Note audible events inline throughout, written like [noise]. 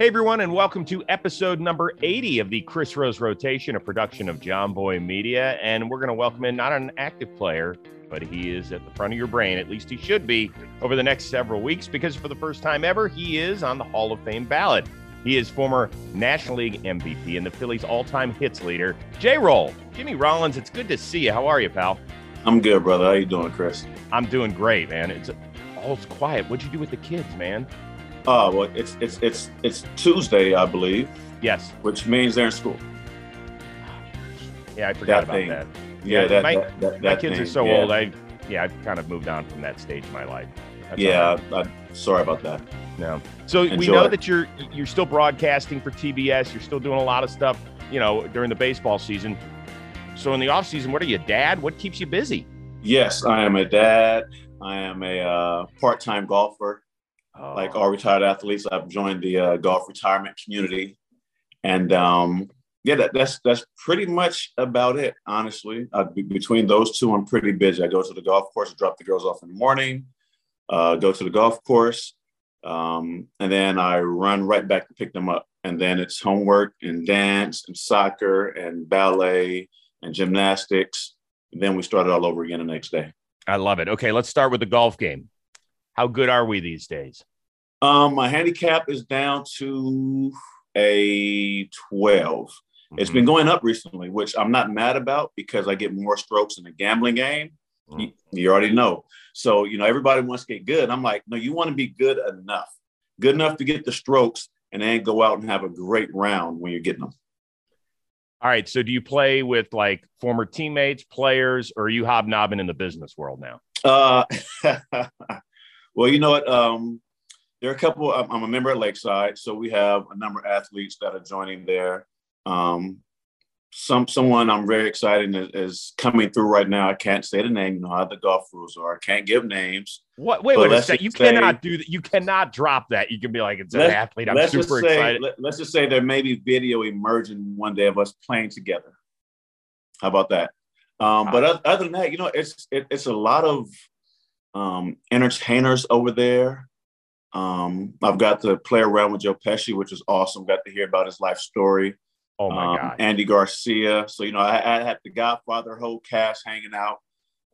Hey everyone, and welcome to episode number 80 of the Chris Rose Rotation, a production of Jomboy Media. And we're going to welcome in not an active player, but he is at the front of your brain. At least he should be over the next several weeks, because for the first time ever, he is on the Hall of Fame ballot. He is former National League MVP and the Phillies' all-time hits leader, J. Roll. Jimmy Rollins, it's good to see you. How are you, pal? I'm good, brother. How you doing, Chris? I'm doing great, man. It's all's quiet. What'd you do with the kids, man? Oh well, it's it's it's it's Tuesday, I believe. Yes. Which means they're in school. Yeah, I forgot That about thing. that. Yeah, that, my, that, that, my kids thing. are so yeah. old. I yeah, I've kind of moved on from that stage of my life. That's Yeah, right. I, sorry about that. No. So we know that you're you're still broadcasting for TBS. You're still doing a lot of stuff, you know, during the baseball season. So in the off season, what are you, dad? What keeps you busy? Yes, I am a dad. I am a uh, part-time golfer. Oh, Like all retired athletes, I've joined the uh, golf retirement community, and um, yeah, that, that's that's pretty much about it. Honestly, uh, be- between those two, I'm pretty busy. I go to the golf course, drop the girls off in the morning, uh, go to the golf course, um, and then I run right back to pick them up. And then it's homework and dance and soccer and ballet and gymnastics. And then we start it all over again the next day. I love it. Okay, let's start with the golf game. How good are we these days? Um, my handicap is down to a 12. It's Mhm. been going up recently, which I'm not mad about because I get more strokes in a gambling game. Mhm. You, you already know. So, you know, everybody wants to get good. I'm like, no, you want to be good enough, good enough to get the strokes and then go out and have a great round when you're getting them. All right. So do you play with like former teammates, players, or are you hobnobbing in the business world now? Uh, [laughs] well, you know what? Um, there are a couple. I'm, I'm a member at Lakeside, so we have a number of athletes that are joining there. Um, some someone I'm very excited is, is coming through right now. I can't say the name. You know how the golf rules are. I can't give names. What? Wait, wait a let's second. You say- cannot do that. You cannot drop that. You can be like, it's an Let's- athlete. I'm let's super just say, excited. Let, us just say there may be video emerging one day of us playing together. How about that? Um, but other than that, you know, it's it, it's a lot of um, entertainers over there. Um, I've got to play around with Joe Pesci, which is awesome. Got to hear about his life story. oh my Um, god. Andy Garcia. So you know, I, I had the Godfather whole cast hanging out.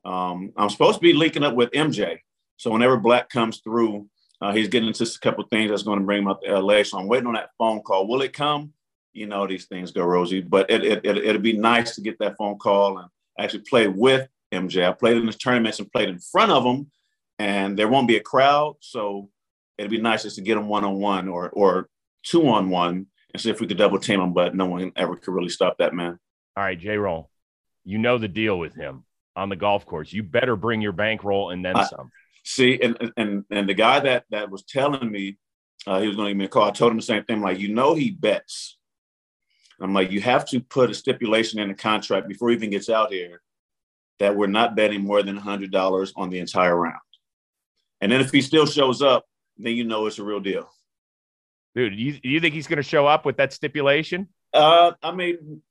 Um, I'm supposed to be linking up with MJ. So whenever Black comes through, uh, he's getting into a couple of things that's going to bring him up to LA. So I'm waiting on that phone call. Will it come? You know, these things go rosy, but it, it, it, it'd be nice to get that phone call and actually play with MJ. I played in the tournaments and played in front of him, and there won't be a crowd. So it'd be nice just to get him one on one or or two on one and see if we could double team him. But no one ever could really stop that man. All right, J Roll. You know the deal with him on the golf course. You better bring your bankroll and then I- some. See, and and and the guy that that was telling me uh, he was going to give me a call. I told him the same thing. Like, you know, he bets. I'm like, you have to put a stipulation in the contract before he even gets out here that we're not betting more than hundred dollars on the entire round. And then if he still shows up, then you know it's a real deal. Dude, you, you think he's going to show up with that stipulation? Uh, I mean,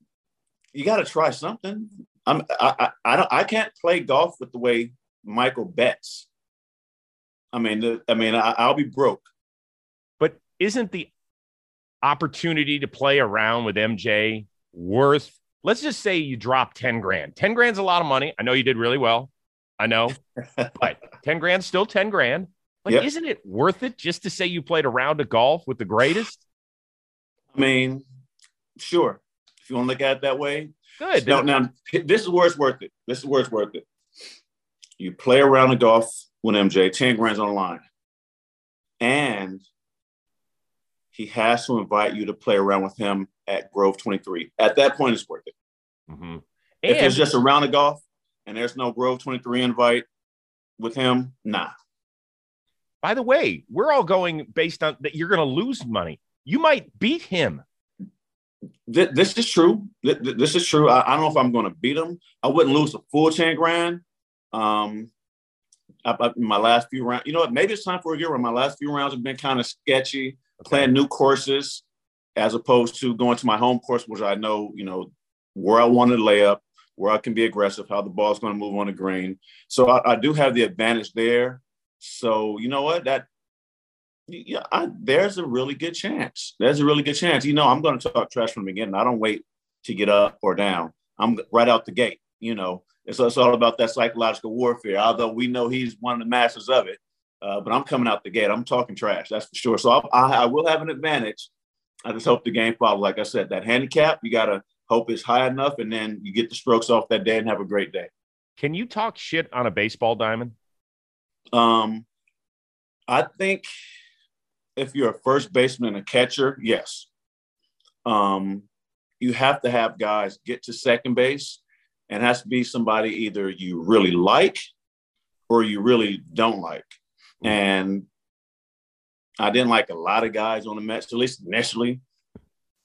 you got to try something. I'm, I, I, I don't, I can't play golf with the way Michael bets. I mean, the, I mean, I, I'll be broke. But isn't the opportunity to play around with MJ worth, let's just say you drop 10 grand. 10 grand's a lot of money. I know you did really well. I know, [laughs] but 10 grand's still 10 grand. Like, Yep. isn't it worth it just to say you played a round of golf with the greatest? I mean, sure. If you want to look at it that way. Good. Now, now, this is where it's worth it. This is where it's worth it. You play around the golf with MJ, 10 grand's on the line. And he has to invite you to play around with him at Grove 23. At that point, it's worth it. Mhm. If it's just a round of golf and there's no Grove 23 invite with him, nah. By the way, we're all going based on that you're going to lose money. You might beat him. Th- this is true. Th- th- this is true. I, I don't know if I'm going to beat him. I wouldn't lose a full 10 grand. Um, I, I- my last few rounds, you know what? Maybe it's time for a year run. My last few rounds have been kind of sketchy, playing new courses as opposed to going to my home course, which I know, you know, where I want to lay up, where I can be aggressive, how the ball's going to move on the green. So I, I do have the advantage there. So you know what? That Yeah, I, there's a really good chance. There's a really good chance. You know, I'm going to talk trash from the beginning. I don't wait to get up or down. I'm right out the gate. You know, it's, it's all about that psychological warfare. Although we know he's one of the masters of it, uh, but I'm coming out the gate. I'm talking trash. That's for sure. So I, I, I will have an advantage. I just hope the game follows. Like I said, that handicap you got to hope it's high enough, and then you get the strokes off that day and have a great day. Can you talk shit on a baseball diamond? Um, I think if you're a first baseman and a catcher, yes. Um, you have to have guys get to second base and has to be somebody either you really like or you really don't like. Mm-hmm. And I didn't like a lot of guys on the Mets, at least initially.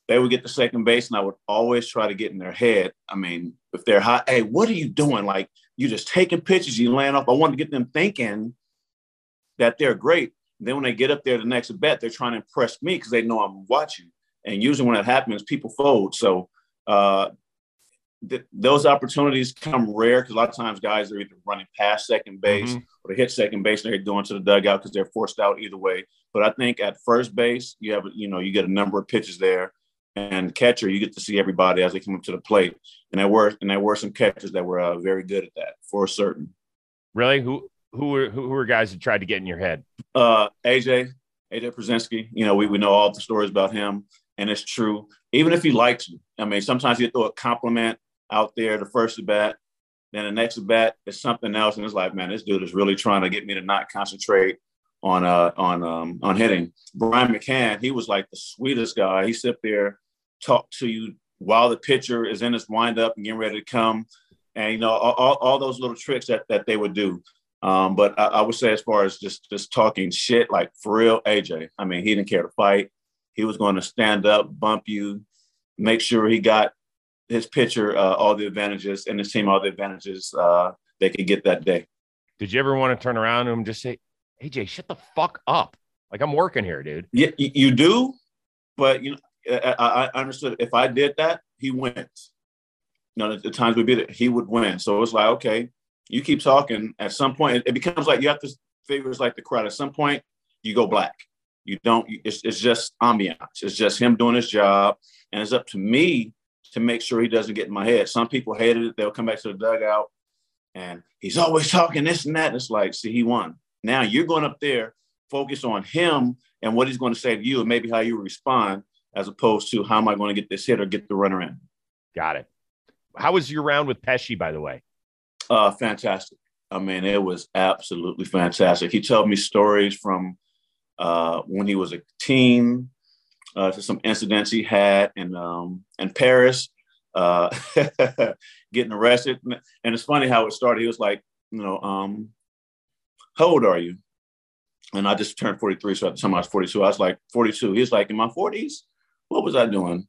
They would get to second base, and I would always try to get in their head. I mean, if they're hot, hey, what are you doing? Like, you just taking pictures, you land off. I want to get them thinking that they're great. And then when they get up there the next bet, they're trying to impress me because they know I'm watching. And usually when that happens, people fold. So uh, th- those opportunities come rare because a lot of times guys are either running past second base mm-hmm. or they hit second base and they're going to the dugout because they're forced out either way. But I think at first base, you have you know you get a number of pitches there, and catcher you get to see everybody as they come up to the plate. And there were and there were some catchers that were uh, very good at that for certain. Really, who who were who were guys that tried to get in your head? Uh, AJ AJ Pierzynski. You know we we know all the stories about him, and it's true. Even if he likes you, I mean, sometimes you throw a compliment out there the first at bat. Then the next at bat is something else, and it's like, man, this dude is really trying to get me to not concentrate on uh on um on hitting. Brian McCann, he was like the sweetest guy. He sit there, talk to you while the pitcher is in his windup and getting ready to come, and you know all, all those little tricks that that they would do. Um, but I, I, would say as far as just just talking shit, like for real, AJ. I mean, he didn't care to fight. He was going to stand up, bump you, make sure he got his pitcher uh, all the advantages and his team all the advantages uh, they could get that day. Did you ever want to turn around to him and just say, AJ, shut the fuck up? Like I'm working here, dude. Yeah, you do, but you know, I, I understood if I did that, he wins. You know, the, the times would be that he would win. So it's like, okay, you keep talking. At some point, it, it becomes like you have to figure it's like the crowd. At some point, you go black. You don't. It's, it's just ambiance. It's just him doing his job, and it's up to me to make sure he doesn't get in my head. Some people hated it. They'll come back to the dugout and he's always talking this and that. It's like, see, he won. Now you're going up there, focus on him and what he's going to say to you and maybe how you respond as opposed to how am I going to get this hit or get the runner in. Got it. How was your round with Pesci, by the way? Uh, fantastic. I mean, it was absolutely fantastic. He told me stories from uh, when he was a teen uh, to some incidents he had in um, in Paris, uh, [laughs] getting arrested. And it's funny how it started. He was like, you know, um, how old are you? And I just turned 43. So at the time I was 42, I was like 42. He was like, in my 40s, what was I doing?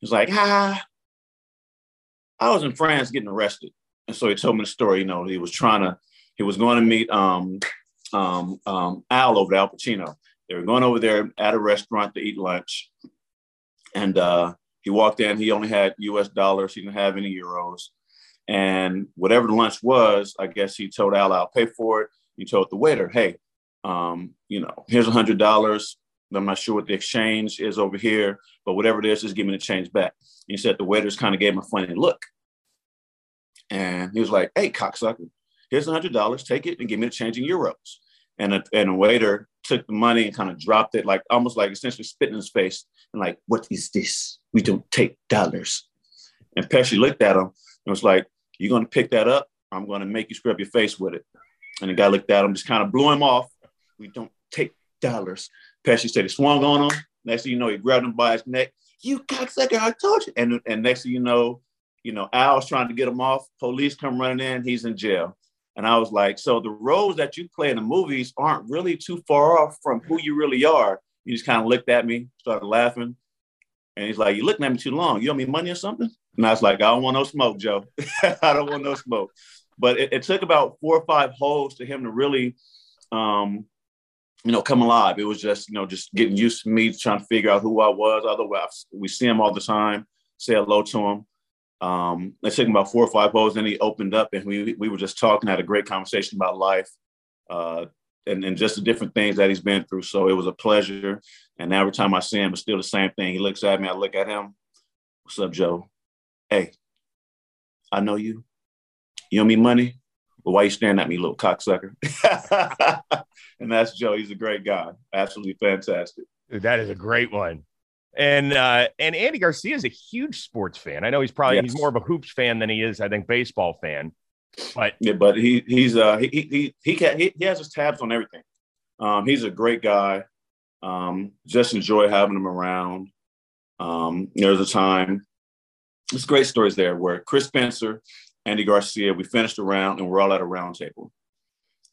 He's like, ah, I was in France getting arrested. And so he told me the story. You know, he was trying to, he was going to meet um, um, um, Al over Al Pacino. They were going over there at a restaurant to eat lunch. And uh, he walked in, he only had US dollars, he didn't have any euros. And whatever the lunch was, I guess he told Al, I'll pay for it. He told the waiter, hey, um, you know, here's a hundred dollars. I'm not sure what the exchange is over here, but whatever it is, just give me the change back. And He said the waiters kind of gave him a funny look. And he was like, hey, cocksucker, here's a hundred dollars, take it and give me the change in euros. And a, and a waiter took the money and kind of dropped it, like almost like essentially spit in his face and like, what is this? We don't take dollars. And Pesci looked at him and was like, you're going to pick that up? I'm going to make you scrub your face with it. And the guy looked at him, just kind of blew him off. We don't take dollars. Pesci said he swung on him. Next thing you know, he grabbed him by his neck. You cocksucker, I told you. And, and next thing you know, you know, Al's trying to get him off. Police come running in. He's in jail. And I was like, so the roles that you play in the movies aren't really too far off from who you really are. He just kind of looked at me, started laughing. And he's like, You're looking at me too long. You owe me money or something? And I was like, I don't want no smoke, Joe. [laughs] I don't want no smoke. But it, it, took about four or five holes to him to really, um, you know, come alive. It was just, you know, just getting used to me, trying to figure out who I was. Otherwise, we see him all the time, say hello to him. Um, it took him about four or five holes. Then he opened up and we, we were just talking, had a great conversation about life. Uh, and, and just the different things that he's been through. So it was a pleasure. And every time I see him, it's still the same thing. He looks at me, I look at him. What's up, Joe? Hey, I know you. You owe me money? Well, why you staring at me, little cocksucker? [laughs] and that's Joe. He's a great guy. Absolutely fantastic. That is a great one. And uh, and Andy Garcia is a huge sports fan. I know he's probably yes. he's more of a hoops fan than he is, I think, baseball fan. But yeah, but he he's uh he he he can, he, he has his tabs on everything. Um, he's a great guy. Um, just enjoy having him around. Um, there's a time. There's great stories there where Chris Spencer, Andy Garcia, we finished a round and we're all at a round table.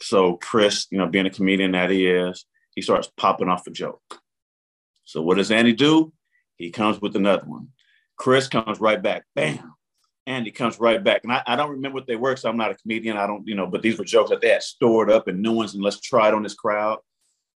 So Chris, you know, being a comedian that he is, he starts popping off a joke. So what does Andy do? He comes with another one. Chris comes right back. Bam. Andy comes right back. And I, I don't remember what they were, so I'm not a comedian. I don't, you know, but these were jokes that they had stored up and new ones, and let's try it on this crowd.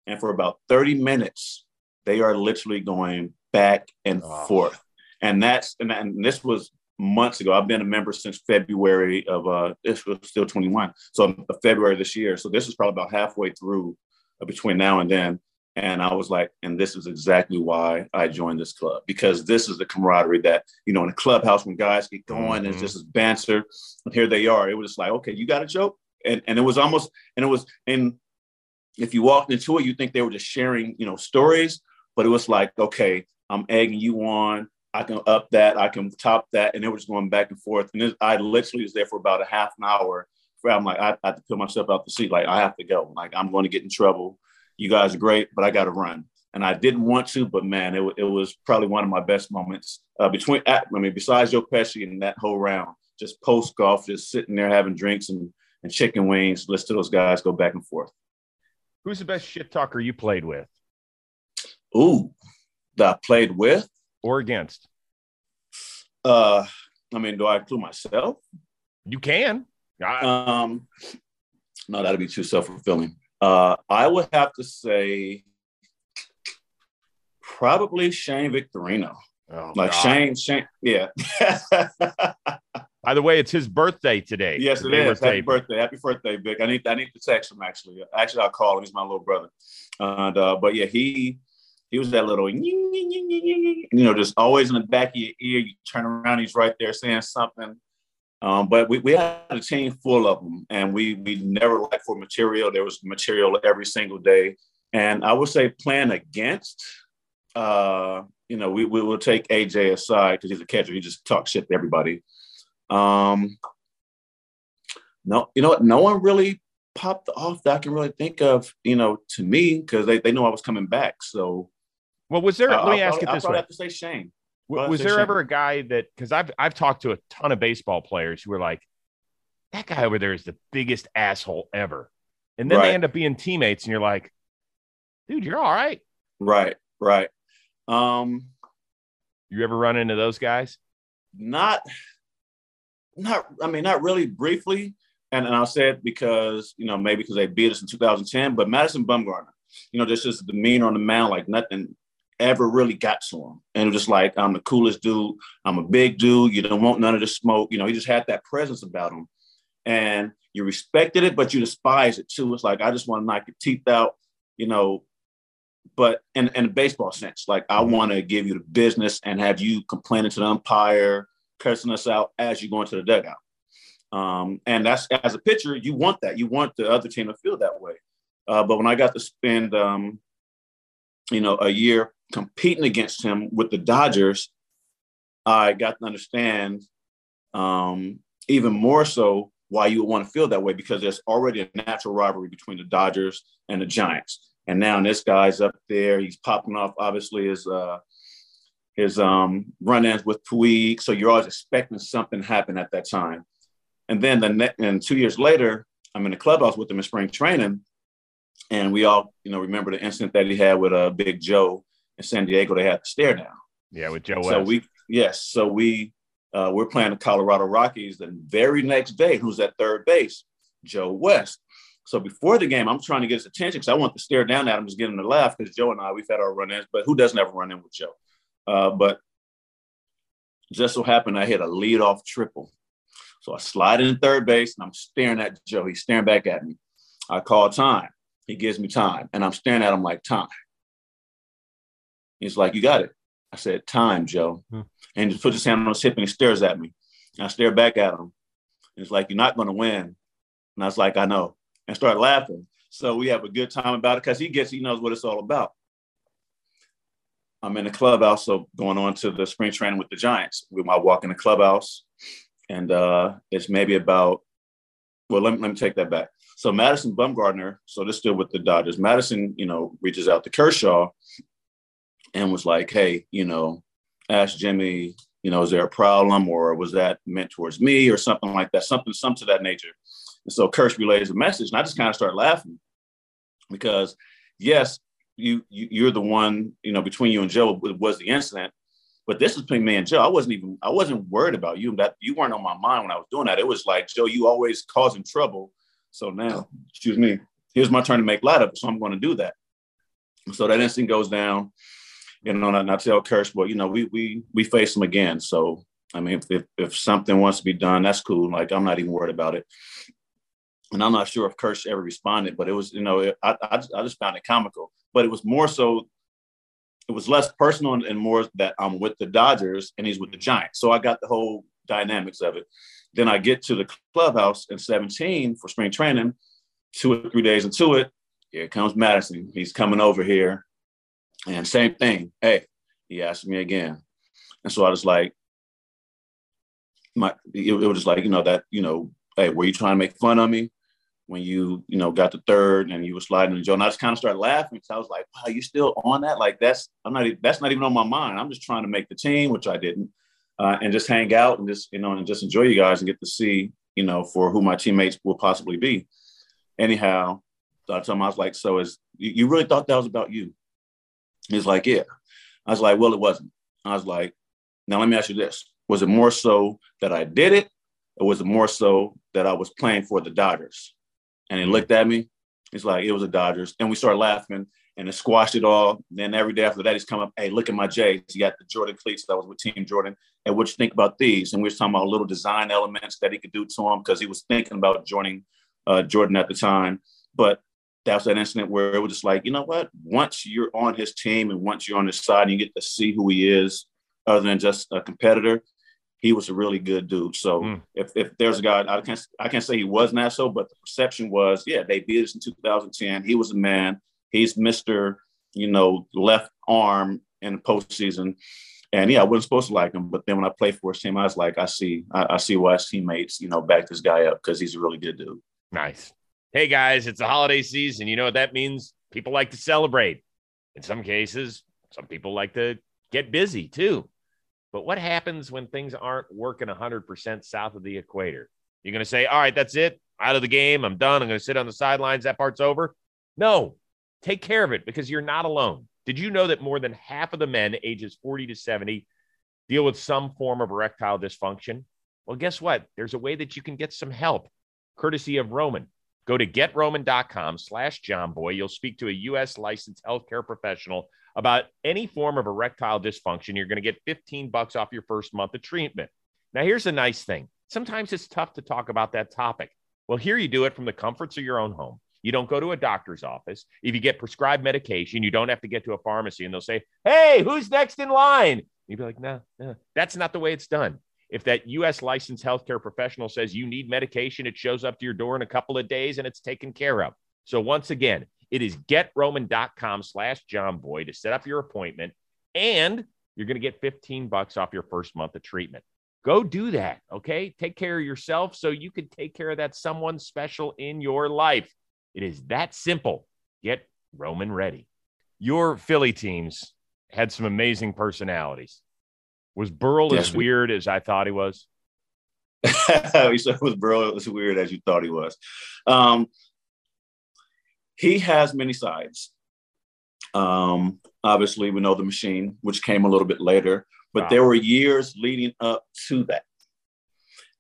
And for about 30 minutes, they are literally going back and oh. forth. And that's and, and this was months ago. I've been a member since February of uh this was still 21. So February this year. So this is probably about halfway through uh, between now and then. And I was like, and this is exactly why I joined this club because this is the camaraderie that, you know, in a clubhouse when guys get going mm-hmm. and just this banter. And here they are. It was just like, okay, you got a joke? And, and it was almost, and it was, and if you walked into it, you think they were just sharing, you know, stories, but it was like, okay, I'm egging you on. I can up that, I can top that. And it was just going back and forth. And I literally was there for about a half an hour. Where I'm like, I, I have to put myself out the seat. Like, I have to go. Like, I'm going to get in trouble you guys are great, but I got to run. And I didn't want to, but man, it, it was probably one of my best moments uh, between, I mean, besides Joe Pesci and that whole round, just post golf, just sitting there having drinks and, and chicken wings, listen to those guys go back and forth. Who's the best shit talker you played with? Ooh, that I played with or against? Uh, I mean, do I include myself? You can. I- um, no, that'd be too self fulfilling. Uh, I would have to say probably Shane Victorino. Oh, like God. Shane, Shane, yeah. By the way, it's his birthday today. Yes, it is. Happy birthday, happy birthday, Vic. I need I need to text him actually. Actually, I'll call him. He's my little brother. And uh, but yeah, he he was that little you know just always in the back of your ear. You turn around, he's right there saying something. Um, but we, we had a team full of them, and we we never lacked for material. There was material every single day, and I would say playing against, uh, you know, we we will take AJ aside because he's a catcher. He just talks shit to everybody. Um, no, you know what? No one really popped off that I can really think of. You know, to me because they they know I was coming back. So, well, was there? Uh, let me I'll ask probably, it this way. I have to say Shane. Was there ever a guy that because I've I've talked to a ton of baseball players who were like, that guy over there is the biggest asshole ever. And then right. they end up being teammates, and you're like, dude, you're all right. Right, right. Um you ever run into those guys? Not not I mean, not really briefly. And, and I'll say it because, you know, maybe because they beat us in 2010, but Madison Bumgarner, you know, just his demeanor on the mound, like nothing ever really got to him. And it was just like, I'm the coolest dude. I'm a big dude. You don't want none of the smoke. You know, he just had that presence about him. And you respected it, but you despised it too. It's like, I just want to knock your teeth out, you know, but in, in a baseball sense, like I want to give you the business and have you complaining to the umpire, cursing us out as you go into the dugout. Um, and that's as a pitcher, you want that. You want the other team to feel that way. Uh, but when I got to spend, um, you know, a year competing against him with the Dodgers, I got to understand um, even more so why you would want to feel that way because there's already a natural rivalry between the Dodgers and the Giants. And now this guy's up there. He's popping off, obviously, his uh, his um, run-ins with Puig. So you're always expecting something to happen at that time. And then the ne- and two years later, I'm in the clubhouse with him in spring training, and we all, you know, remember the incident that he had with uh, Big Joe in San Diego, they had the stare down. Yeah, with Joe. West. So we yes, so we uh, we're playing the Colorado Rockies. The very next day, who's at third base? Joe West. So before the game, I'm trying to get his attention because I want to stare down at him, just get him to laugh because Joe and I we've had our run-ins, but who doesn't ever run in with Joe? Uh, but just so happened I hit a lead-off triple. So I slide in third base and I'm staring at Joe. He's staring back at me. I call time. He gives me time, and I'm staring at him like time. He's like, "You got it." I said, "Time, Joe," hmm. and he just puts his hand on his hip and he stares at me. And I stare back at him. And It's like, "You're not going to win," and I was like, "I know," and start laughing. So we have a good time about it because he gets, he knows what it's all about. I'm in the clubhouse, so going on to the spring training with the Giants. We might walk in the clubhouse, and uh, it's maybe about. Well, let me, let me take that back. So Madison Bumgarner, so this still with the Dodgers. Madison, you know, reaches out to Kershaw and was like, "Hey, you know, ask Jimmy, you know, is there a problem, or was that meant towards me, or something like that, something, some to that nature." And so Kersh relays a message, and I just kind of start laughing because, yes, you, you are the one, you know, between you and Joe was the incident, but this was between me and Joe. I wasn't even I wasn't worried about you. That you weren't on my mind when I was doing that. It was like Joe, you always causing trouble. So now, oh. excuse me, here's my turn to make light of it. So I'm going to do that. So that incident goes down, you know, and I tell Kersh, but you know, we we we face them again. So I mean, if, if, if something wants to be done, that's cool. Like I'm not even worried about it and I'm not sure if Kersh ever responded, but it was, you know, I, I, I just found it comical. But it was more so, it was less personal and more that I'm with the Dodgers and he's with the Giants. So I got the whole dynamics of it. Then I get to the clubhouse in 17 for spring training, two or three days into it. Here comes Madison. He's coming over here. And same thing. Hey, he asked me again. And so I was like, my, it, it was just like, you know, that, you know, hey, were you trying to make fun of me? when you, you know, got the third and you were sliding the Joe. And I just kind of started laughing because I was like, wow, you still on that? Like that's I'm not that's not even on my mind. I'm just trying to make the team, which I didn't, uh, and just hang out and just, you know, and just enjoy you guys and get to see, you know, for who my teammates will possibly be. Anyhow, I told him I was like, so is you really thought that was about you? He's like, yeah. I was like, well, it wasn't. I was like, now let me ask you this. Was it more so that I did it, or was it more so that I was playing for the Dodgers? And he looked at me. He's like, it was the Dodgers. And we started laughing and it squashed it all. then every day after that, he's come up, hey, look at my J's. He got the Jordan cleats that was with Team Jordan. And what you think about these? And we were talking about little design elements that he could do to them because he was thinking about joining uh, Jordan at the time. But that was that incident where it was just like, you know what? Once you're on his team and once you're on his side and you get to see who he is, other than just a competitor, he was a really good dude. So mm. if, if there's a guy, I can't I can't say he was not so, but the perception was, yeah, they beat us in 2010. He was a man. He's Mister, you know, left arm in the postseason. And yeah, I wasn't supposed to like him, but then when I played for his team, I was like, I see, I, I see why his teammates, you know, back this guy up because he's a really good dude. Nice. Hey guys, it's the holiday season. You know what that means? People like to celebrate. In some cases, some people like to get busy too. But what happens when things aren't working 100% south of the equator? You're going to say, all right, that's it. Out of the game. I'm done. I'm going to sit on the sidelines. That part's over. No, take care of it because you're not alone. Did you know that more than half of the men ages 40 to 70 deal with some form of erectile dysfunction? Well, guess what? There's a way that you can get some help, courtesy of Roman. Go to getroman.com slash jomboy. You'll speak to a U.S. licensed healthcare professional about any form of erectile dysfunction, you're going to get 15 bucks off your first month of treatment. Now, here's a nice thing. Sometimes it's tough to talk about that topic. Well, here you do it from the comforts of your own home. You don't go to a doctor's office. If you get prescribed medication, you don't have to get to a pharmacy and they'll say, Hey, who's next in line? You'd be like, No, no, that's not the way it's done. If that US licensed healthcare professional says you need medication, it shows up to your door in a couple of days and it's taken care of. So, once again, it is getroman.com slash jomboy to set up your appointment, and you're going to get 15 bucks off your first month of treatment. Go do that, okay? Take care of yourself so you can take care of that someone special in your life. It is that simple. Get Roman ready. Your Philly teams had some amazing personalities. Was Burrell yes, as weird as I thought he was? [laughs] you said was Burrell as weird as you thought he was. Um, he has many sides. Um, obviously, we know the machine, which came a little bit later, but wow. there were years leading up to that.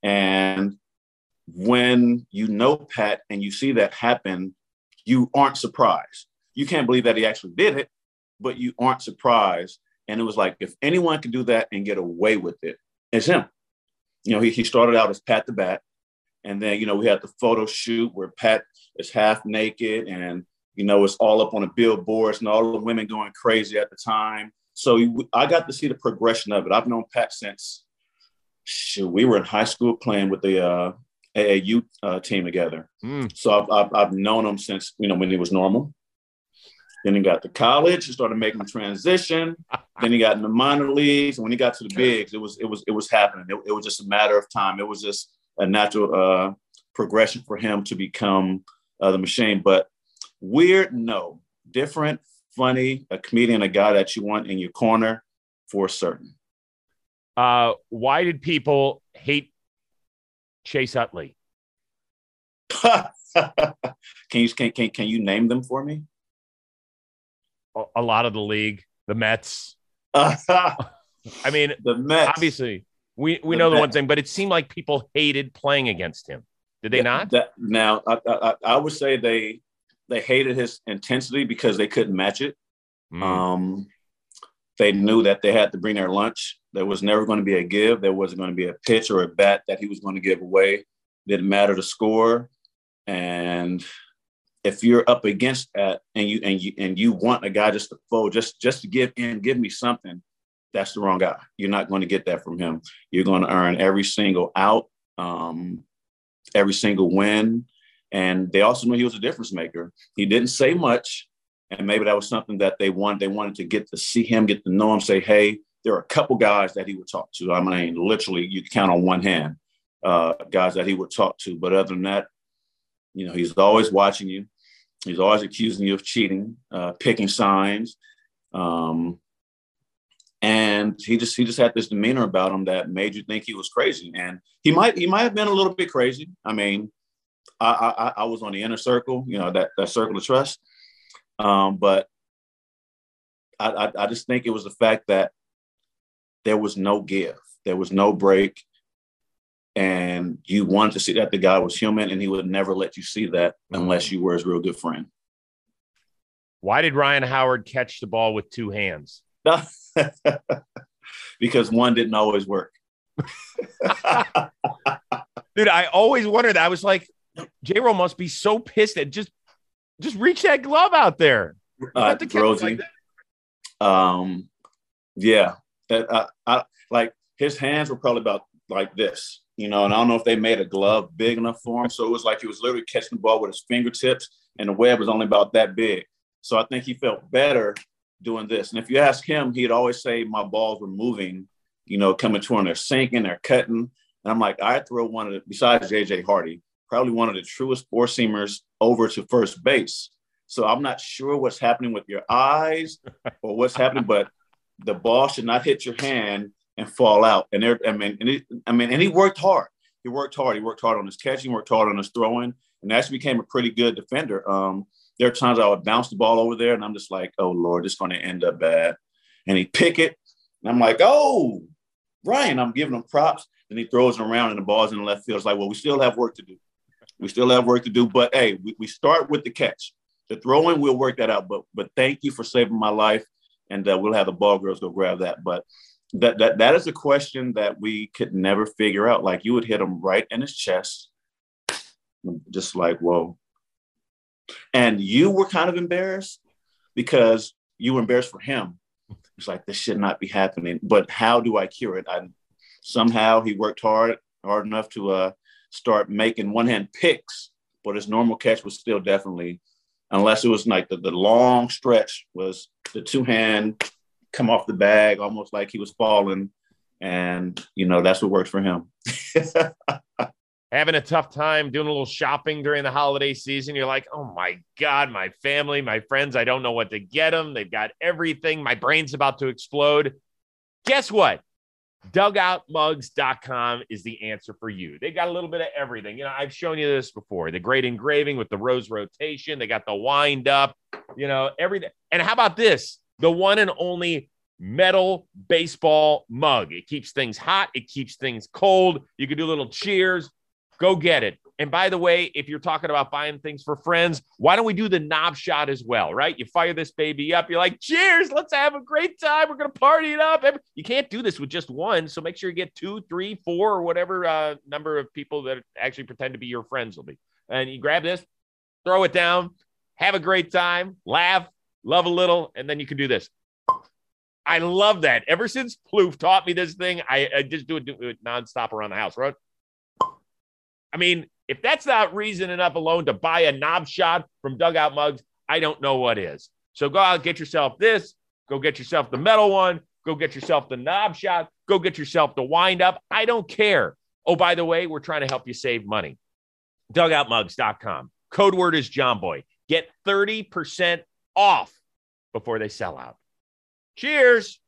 And when you know Pat and you see that happen, you aren't surprised. You can't believe that he actually did it, but you aren't surprised. And it was like, if anyone can do that and get away with it, it's him. You know, he, he started out as Pat the Bat. And then, you know, we had the photo shoot where Pat is half naked and You know, it's all up on the billboards and all the women going crazy at the time. So I got to see the progression of it. I've known Pat since shoot, we were in high school playing with the uh, AAU uh, team together. Mm. So I've, I've, I've, known him since, you know, when he was normal. Then he got to college, he started making the transition. then he got in the minor leagues. And when he got to the bigs, it was, it was, it was happening. It, it was just a matter of time. It was just a natural uh, progression for him to become uh, the machine. But weird, no. Different, funny, a comedian, a guy that you want in your corner for certain. Uh, why did people hate Chase Utley? [laughs] can you can, can can you name them for me? A lot of the league, the Mets. [laughs] I mean, the Mets. Obviously, we we the know the Mets. one thing, but it seemed like people hated playing against him. Did they not? That, now, I, I, I would say they they hated his intensity because they couldn't match it. Mm. Um, they knew that they had to bring their lunch. There was never going to be a give. There wasn't going to be a pitch or a bat that he was going to give away. Didn't matter the score. And if you're up against that and you and you and you want a guy just to fold, just just to give in, give me something, that's the wrong guy. You're not going to get that from him. You're going to earn every single out, um, every single win. And they also knew he was a difference maker. He didn't say much, and maybe that was something that they wanted. They wanted to get to see him, get to know him, say, hey, there are a couple guys that he would talk to. I mean, literally, you count on one hand uh, guys that he would talk to. But other than that, you know, he's always watching you. He's always accusing you of cheating, uh, picking signs, um, and he just he just had this demeanor about him that made you think he was crazy. And he might he might have been a little bit crazy. I mean, I I, I was on the inner circle, you know, that that circle of trust um, but I, I, I just think it was the fact that there was no give, there was no break, and you wanted to see that the guy was human, and he would never let you see that unless you were his real good friend. Why did Ryan Howard catch the ball with two hands? [laughs] because one didn't always work. [laughs] Dude, I always wondered. I was like, J. Roll must be so pissed at just just reach that glove out there. Uh, Rosie, like um, yeah, that, I, like his hands were probably about like this, you know, and I don't know if they made a glove big enough for him. So it was like he was literally catching the ball with his fingertips, and the web was only about that big. So I think he felt better doing this. And if you ask him, he'd always say my balls were moving, you know, coming to him, they're sinking, they're cutting. And I'm like, I throw one of the, besides JJ Hardy, probably one of the truest four seamers over to first base. So I'm not sure what's happening with your eyes or what's happening, but the ball should not hit your hand and fall out. And there, I mean, and it, I mean, and he worked hard. He worked hard. He worked hard on his catching, worked hard on his throwing, and actually became a pretty good defender. Um, there are times I would bounce the ball over there, and I'm just like, oh Lord, it's going to end up bad. And he pick it, and I'm like, oh, Ryan, I'm giving him props. And he throws it around, and the ball's in the left field. It's like, well, we still have work to do. We still have work to do, but hey, we, we start with the catch. The throwing, we'll work that out. But but thank you for saving my life, and uh, we'll have the ball girls go grab that. But that that that is a question that we could never figure out. Like you would hit him right in his chest, just like whoa. And you were kind of embarrassed because you were embarrassed for him. It's like this should not be happening. But how do I cure it? I somehow he worked hard hard enough to uh start making one hand picks, but his normal catch was still definitely, unless it was like the, the long stretch was the two hand come off the bag almost like he was falling. And, you know, that's what works for him. [laughs] Having a tough time doing a little shopping during the holiday season. You're like, oh my God, my family, my friends, I don't know what to get them. They've got everything. My brain's about to explode. Guess what? dugoutmugs.com is the answer for you. They got a little bit of everything. You know, I've shown you this before. The great engraving with the rose rotation. They got the wind up, you know, everything. And how about this? The one and only metal baseball mug. It keeps things hot, it keeps things cold. You can do little cheers. Go get it. And by the way, if you're talking about buying things for friends, why don't we do the knob shot as well, right? You fire this baby up, you're like, cheers, let's have a great time. We're going to party it up. You can't do this with just one. So make sure you get two, three, four, or whatever uh, number of people that actually pretend to be your friends will be. And you grab this, throw it down, have a great time, laugh, love a little, and then you can do this. I love that. Ever since Plouffe taught me this thing, I, I just do it, do it nonstop around the house, right? I mean, if that's not reason enough alone to buy a knob shot from Dugout Mugs, I don't know what is. So go out, get yourself this, go get yourself the metal one, go get yourself the knob shot, go get yourself the wind up. I don't care. Oh, by the way, we're trying to help you save money. Dugoutmugs.com. Code word is Jomboy. Get 30% off before they sell out. Cheers.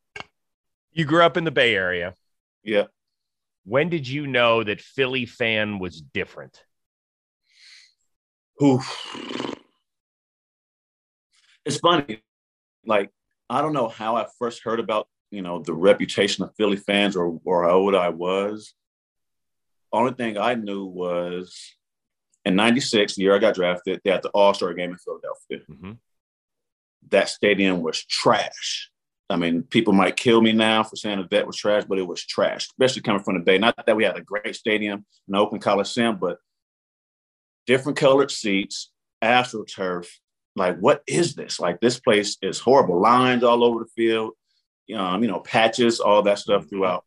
You grew up in the Bay Area. Yeah. When did you know that Philly fan was different? Oof. It's funny. Like, I don't know how I first heard about, you know, the reputation of Philly fans or, or how old I was. Only thing I knew was in 96, the year I got drafted, they had the All Star game in Philadelphia. Mm-hmm. That stadium was trash. I mean, people might kill me now for saying the vet was trash, but it was trash, especially coming from the Bay. Not that we had a great stadium, an open coliseum, but different colored seats, astroturf. Like, what is this? Like, this place is horrible. Lines all over the field, um, you know, patches, all that stuff throughout.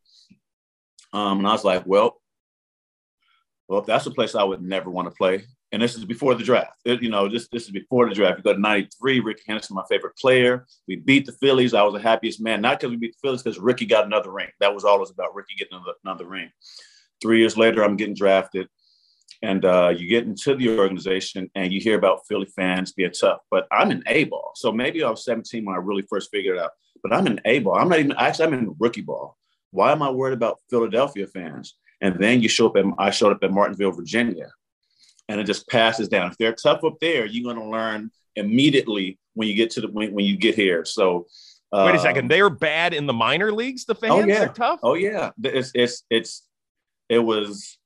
Um, and I was like, well, well, that's a place I would never want to play. And this is before the draft. It, you know, this this is before the draft. You go to '93. Rickey Henderson, my favorite player. We beat the Phillies. I was the happiest man, not because we beat the Phillies, because Rickey got another ring. That was all it was about. Rickey getting another, another ring. Three years later, I'm getting drafted, and uh, you get into the organization and you hear about Philly fans being tough. But I'm an A ball, so maybe I was 17 when I really first figured it out. But I'm an A ball. I'm not even actually. I'm in rookie ball. Why am I worried about Philadelphia fans? And then you show up at, I showed up at Martinsville, Virginia, and it just passes down. If they're tough up there, you're going to learn immediately when you get to the, when, when you get here. So, uh, wait a second, they're bad in the minor leagues. The fans oh yeah. are tough. Oh yeah. It's, it's, it's, it was,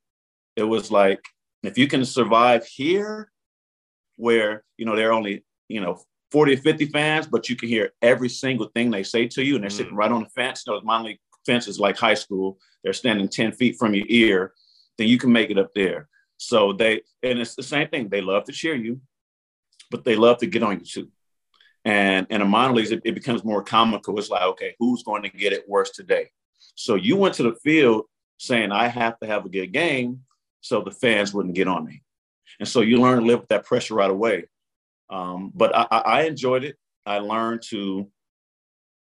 it was like, if you can survive here where, you know, they're only, you know, 40 or 50 fans, but you can hear every single thing they say to you and they're mm. sitting right on the fence. You know, minor league fence is like high school they're standing 10 feet from your ear, then you can make it up there. So they, and it's the same thing. They love to cheer you, but they love to get on you too. And in a minor leagues, it, it becomes more comical. It's like, okay, who's going to get it worse today? So you went to the field saying, I have to have a good game so the fans wouldn't get on me. And so you learn to live with that pressure right away. Um, but I, I enjoyed it. I learned to,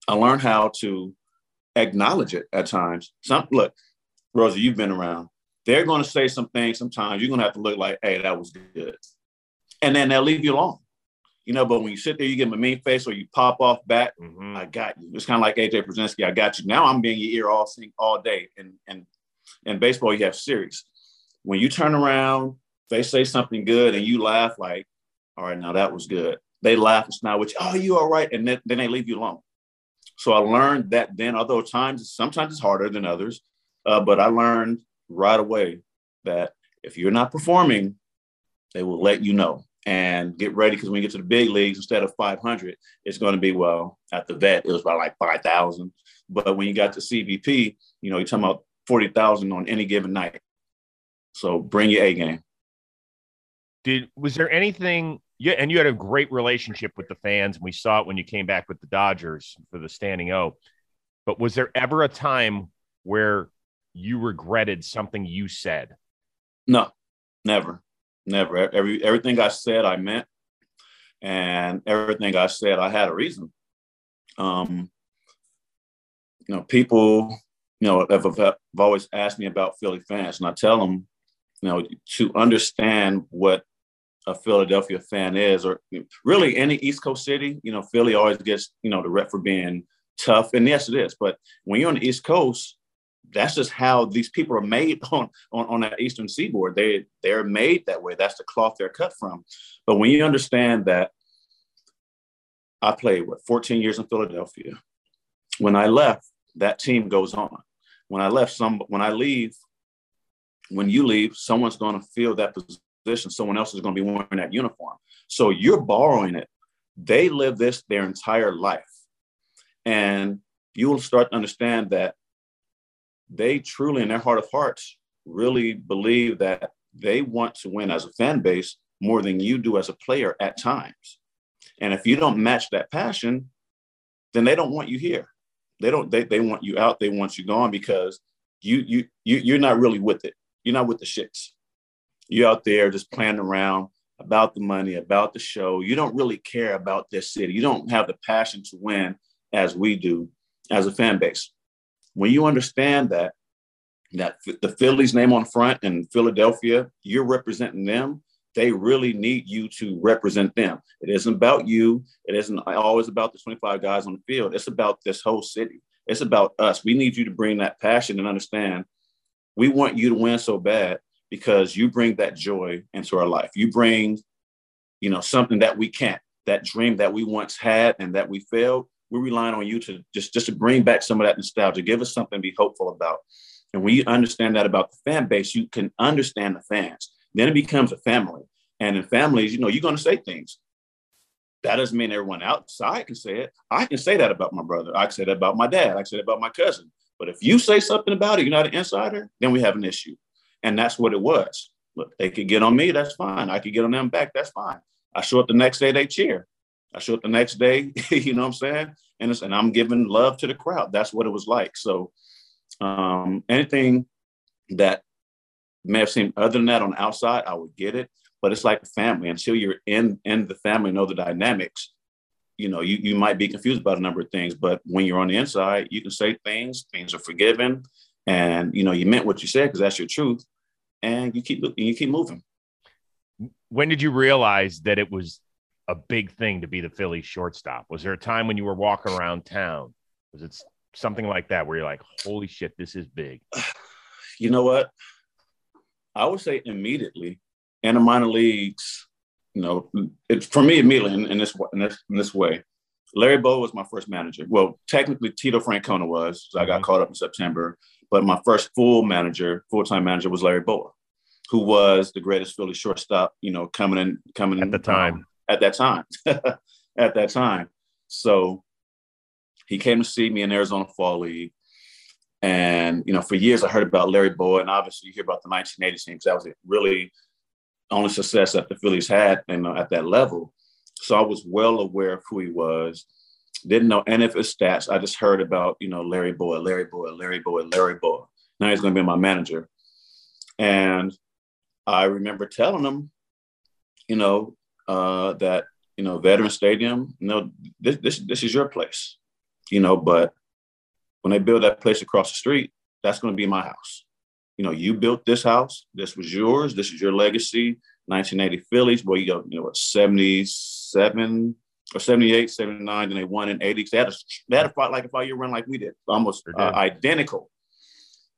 I learned how to acknowledge it at times. Some look, Rosie, you've been around. They're going to say some things sometimes. You're going to have to look like, hey, that was good. And then they'll leave you alone. You know, but when you sit there, you give them a mean face or you pop off back, mm-hmm. I got you. It's kind of like AJ Pierzynski, I got you. Now I'm being your ear all all day. And and in baseball, you have series. When you turn around, they say something good and you laugh like, all right, now that was good. They laugh and smile you, oh, you all right. And then, then they leave you alone. So I learned that then, although times sometimes it's harder than others, uh, but I learned right away that if you're not performing, they will let you know and get ready because when you get to the big leagues, instead of 500, it's going to be well at the vet it was about like 5,000. But when you got to CBP, you know you're talking about 40,000 on any given night. So bring your A game. Did was there anything yeah, and you had a great relationship with the fans, and we saw it when you came back with the Dodgers for the standing O. But was there ever a time where you regretted something you said? No, never, never. Every everything I said, I meant, and everything I said, I had a reason. Um, you know, people, you know, have, have always asked me about Philly fans, and I tell them, you know, to understand what a Philadelphia fan is, or really any East Coast city. You know, Philly always gets you know the rep for being tough, and yes, it is. But when you're on the East Coast, that's just how these people are made [laughs] on on, on that Eastern Seaboard. They they're made that way. That's the cloth they're cut from. But when you understand that, I played what 14 years in Philadelphia. When I left, that team goes on. When I left, some when I leave, when you leave, someone's going to fill that position, someone else is going to be wearing that uniform. So you're borrowing it. They live this their entire life. And you will start to understand that they truly, in their heart of hearts, really believe that they want to win as a fan base more than you do as a player at times. And if you don't match that passion, then they don't want you here. They don't, they, they want you out, they want you gone because you you you you're not really with it. You're not with the shits. You're out there just playing around about the money, about the show. You don't really care about this city. You don't have the passion to win as we do as a fan base. When you understand that that the Phillies name on front and Philadelphia, you're representing them. They really need you to represent them. It isn't about you. It isn't always about the 25 guys on the field. It's about this whole city. It's about us. We need you to bring that passion and understand we want you to win so bad because you bring that joy into our life. You bring, you know, something that we can't, that dream that we once had and that we failed. We're relying on you to just, just to bring back some of that nostalgia, give us something to be hopeful about. And when you understand that about the fan base, you can understand the fans. Then it becomes a family. And in families, you know, you're going to say things. That doesn't mean everyone outside can say it. I can say that about my brother. I can say that about my dad. I can say that about my cousin. But if you say something about it, you're not an insider, then we have an issue. And that's what it was. Look, they could get on me, that's fine. I could get on them back, that's fine. I show up the next day, they cheer. I show up the next day, [laughs] you know what I'm saying? And, and I'm giving love to the crowd. That's what it was like. So um, anything that may have seemed other than that on the outside, I would get it but it's like a family. Until you're in in the family, know the dynamics. You know, you, you might be confused about a number of things, but when you're on the inside, you can say things, things are forgiven, and you know, you meant what you said because that's your truth, and you keep you keep moving. When did you realize that it was a big thing to be the Phillies shortstop? Was there a time when you were walking around town? Was it something like that where you're like, holy shit, this is big? [sighs] You know what? I would say immediately in the minor leagues, you know, it's for me immediately in, in this in this in this way. Larry Bowa was my first manager. Well, technically Tito Francona was. So I got mm-hmm. caught up in September, but my first full manager, full time manager, was Larry Bowa, who was the greatest Philly shortstop. You know, coming in, coming at the time. At that time, [laughs] at that time. So he came to see me in Arizona Fall League. And, you know, for years I heard about Larry Bowa, and obviously you hear about the 1980 team because that was really only success that the Phillies had and at that level. So I was well aware of who he was. Didn't know any of his stats. I just heard about, you know, Larry Bowa, Larry Bowa, Larry Bowa, Larry Bowa. Now he's going to be my manager. And I remember telling him, you know, uh, that, you know, Veteran Stadium, you know, this, this, this is your place, you know, but when they build that place across the street, that's going to be my house you know, you built this house. This was yours. This is your legacy. 1980 Phillies. Boy, you got, you know, what, 77 or 78, 79, and they won in 80. They had a, they had a fight like a five year run like we did, almost uh, identical.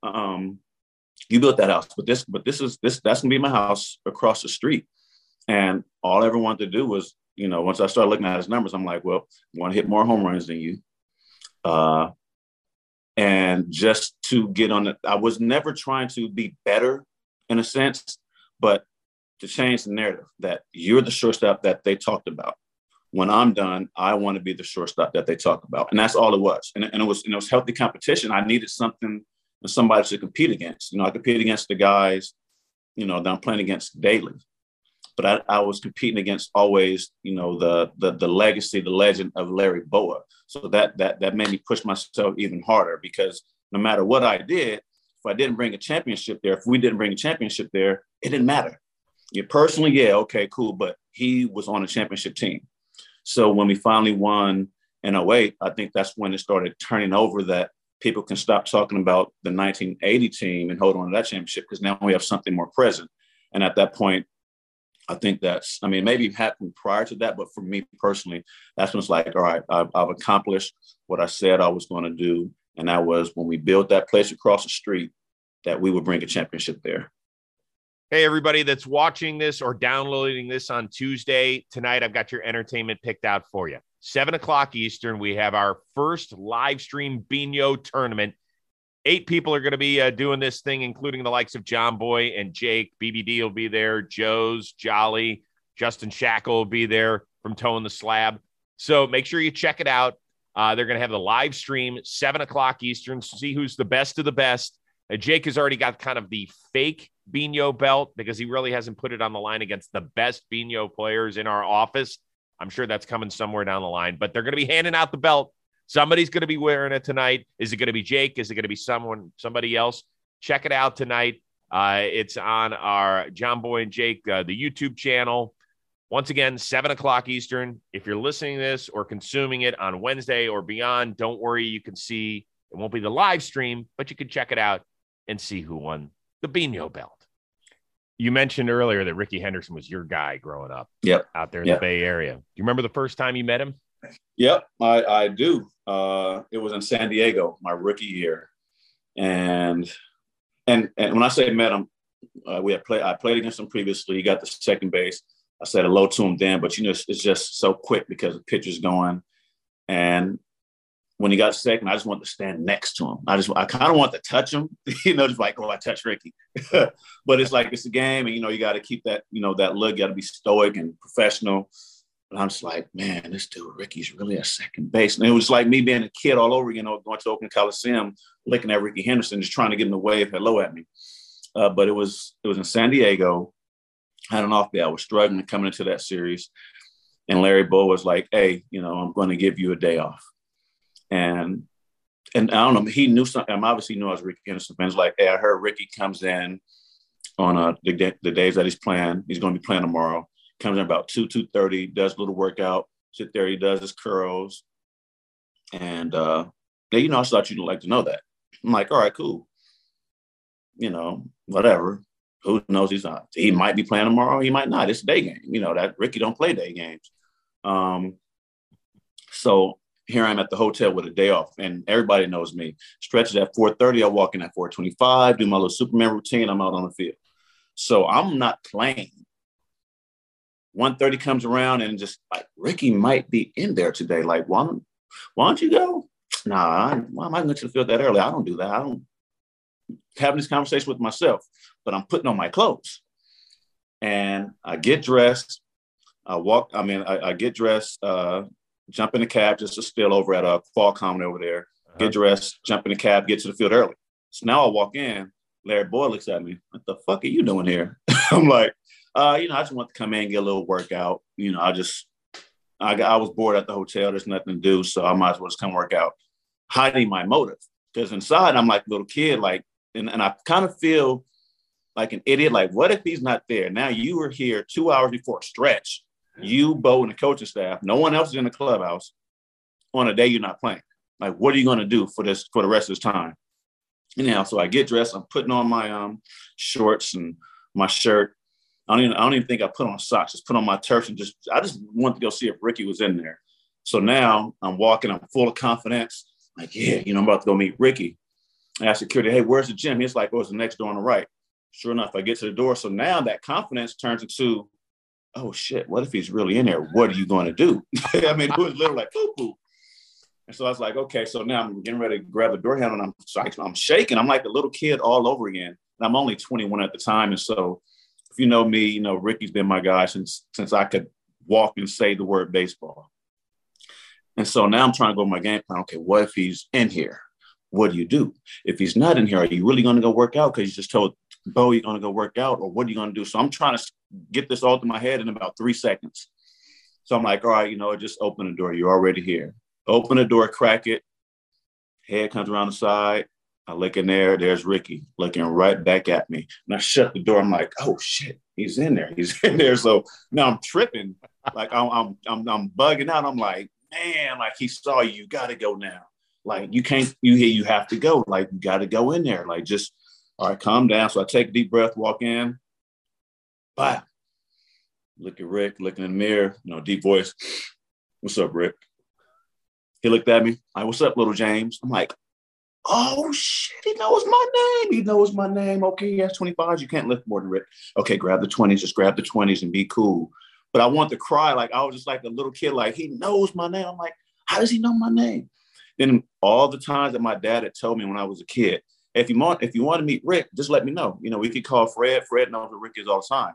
Um, you built that house, but this, but this is this that's gonna be my house across the street. And all I ever wanted to do was, you know, once I started looking at his numbers, I'm like, well, I want to hit more home runs than you. Uh, and just to get on it. I was never trying to be better in a sense, but to change the narrative that you're the shortstop that they talked about. When I'm done, I want to be the shortstop that they talk about, and that's all it was. And, and it was and it was healthy competition. I needed something, and somebody to compete against. You know, I compete against the guys, you know, that I'm playing against daily but I, I, was competing against always, you know, the, the the legacy, the legend of Larry Bowa. So that that that made me push myself even harder because no matter what I did, if I didn't bring a championship there, if we didn't bring a championship there, it didn't matter. Yeah, personally, yeah, okay, cool, but he was on a championship team. So when we finally won in 08, I think that's when it started turning over that people can stop talking about the 1980 team and hold on to that championship because now we have something more present. And at that point, I think that's, I mean, maybe happened prior to that, but for me personally, that's when it's like, all right, I've, I've accomplished what I said I was going to do. And that was when we built that place across the street that we would bring a championship there. Hey, everybody that's watching this or downloading this on Tuesday, tonight I've got your entertainment picked out for you. Seven o'clock Eastern, we have our first live stream Bino tournament eight people are going to be uh, doing this thing, including the likes of Jomboy and Jake. BBD will be there. Joe's, Jolly, Justin Shackle will be there from Towing the Slab. So make sure you check it out. Uh, they're going to have the live stream, seven o'clock Eastern. See who's the best of the best. Uh, Jake has already got kind of the fake Bino belt because he really hasn't put it on the line against the best Bino players in our office. I'm sure that's coming somewhere down the line, but they're going to be handing out the belt. Somebody's going to be wearing it tonight. Is it going to be Jake? Is it going to be someone, somebody else? Check it out tonight. Uh, it's on our Jomboy and Jake, uh, the YouTube channel. Once again, seven o'clock Eastern. If you're listening to this or consuming it on Wednesday or beyond, don't worry. You can see it won't be the live stream, but you can check it out and see who won the Bino belt. You mentioned earlier that Rickey Henderson was your guy growing up. Yep. Out there in yep. the Bay Area. Do you remember the first time you met him? Yep, I, I do. Uh, it was in San Diego, my rookie year, and and and when I say met him, uh, we had played. I played against him previously. He got the second base. I said hello to him then, but you know it's, it's just so quick because the pitcher's going, and when he got second, I just wanted to stand next to him. I just, I kind of want to touch him, [laughs] you know, just like, oh, I touched Ricky, [laughs] but it's like it's a game, and you know, you got to keep that, you know, that look. You got to be stoic and professional. And I'm just like, man, this dude Ricky's really a second base. And it was like me being a kid all over, you know, going to Oakland Coliseum, looking at Rickey Henderson, just trying to get him to wave hello at me. Uh, but it was it was in San Diego. I had an off day. I was struggling coming into that series. And Larry Bowa was like, hey, you know, I'm going to give you a day off and and I don't know, he knew something. I'm obviously knew I was Rickey Henderson fans. Like, hey, I heard Ricky comes in on uh, the, the days that he's playing. He's going to be playing tomorrow. Comes in about two two thirty, does a little workout, sit there. He does his curls, and uh, yeah, you know, I thought you'd like to know that. I'm like, all right, cool. You know, whatever. Who knows? He's not. He might be playing tomorrow. He might not. It's a day game. You know that Ricky don't play day games. Um, so here I'm at the hotel with a day off, and everybody knows me. Stretches at 4:30, I walk in at 4:25, do my little Superman routine. I'm out on the field, so I'm not playing. 1:30 comes around, and just like Ricky might be in there today. Like, why don't, why don't you go? Nah, why am I going to the field that early? I don't do that. I don't having this conversation with myself, but I'm putting on my clothes, and I get dressed. I walk. I mean, I, I get dressed. Uh, jump in the cab just to spill over at a fall common over there, uh-huh. get dressed, jump in the cab, get to the field early. So now I walk in, Larry Bowa looks at me, what the fuck are you doing here? [laughs] I'm like, uh, you know, I just want to come in and get a little workout. You know, I just, I, I was bored at the hotel. There's nothing to do. So I might as well just come work out. Hiding my motive. Because inside I'm like a little kid, like, and, and I kind of feel like an idiot. Like, what if he's not there? Now you were here two hours before a stretch you, Bo, and the coaching staff, no one else is in the clubhouse on a day you're not playing. Like, what are you going to do for this for the rest of this time? You know, so I get dressed. I'm putting on my um shorts and my shirt. I don't even I don't even think I put on socks. Just put on my turf and just I just wanted to go see if Ricky was in there. So now I'm walking. I'm full of confidence. Like, yeah, you know, I'm about to go meet Ricky. I ask security, hey, where's the gym? He's like, oh, it's the next door on the right. Sure enough, I get to the door. So now that confidence turns into oh shit, what if he's really in there? What are you going to do? [laughs] I mean, it was literally like poo poo. And so I was like, okay, so now I'm getting ready to grab the door handle and I'm, I'm shaking. I'm like a little kid all over again. And I'm only 21 at the time. And so if you know me, you know, Ricky's been my guy since, since I could walk and say the word baseball. And so now I'm trying to go to my game plan. Okay, what if he's in here? What do you do? If he's not in here, are you really going to go work out? Because you just told Bo you're going to go work out, or what are you going to do? So I'm trying to get this all to my head in about three seconds. So I'm like, all right, you know, just open the door. You're already here. Open the door, crack it. Head comes around the side. I look in there. There's Ricky looking right back at me. And I shut the door. I'm like, oh shit, he's in there. He's [laughs] in there. So now I'm tripping. Like I'm, I'm, I'm, I'm bugging out. I'm like, man, like he saw you. You got to go now. Like you can't. You hear you have to go. Like you got to go in there. Like just all right, calm down. So I take a deep breath, walk in. Bye. Look at Rick, looking in the mirror, you know, deep voice. What's up, Rick? He looked at me. I, what's up, little James? I'm like, oh shit, he knows my name. He knows my name. Okay, he has 25s. You can't lift more than Rick. Okay, grab the 20s, just grab the 20s and be cool. But I want to cry. Like I was just like a little kid, like he knows my name. I'm like, how does he know my name? Then all the times that my dad had told me when I was a kid, if you want, if you want to meet Rick, just let me know. You know, we could call Fred. Fred knows who Rick is all the time.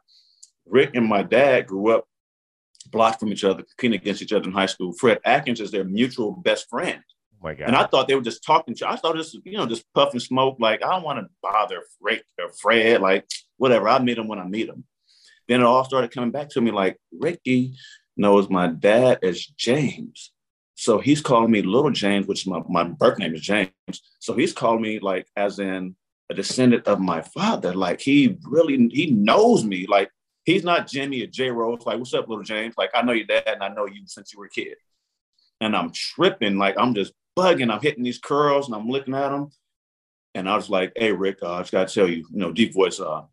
Rick and my dad grew up blocked from each other, competing against each other in high school. Fred Atkins is their mutual best friend. My God. And I thought they were just talking to I thought this, you know, just puffing smoke. Like, I don't want to bother Rick or uh, Fred. Like, whatever. I meet him when I meet him. Then it all started coming back to me like, Ricky knows my dad as James. So he's calling me Little James, which my, my birth name is James. So he's calling me like as in a descendant of my father. Like he really he knows me. Like he's not Jimmy or J Rose. Like, what's up, little James? Like, I know your dad and I know you since you were a kid. And I'm tripping, like I'm just bugging. I'm hitting these curls and I'm looking at them. And I was like, hey, Rick, uh, I just gotta tell you, you know, deep voice, uh,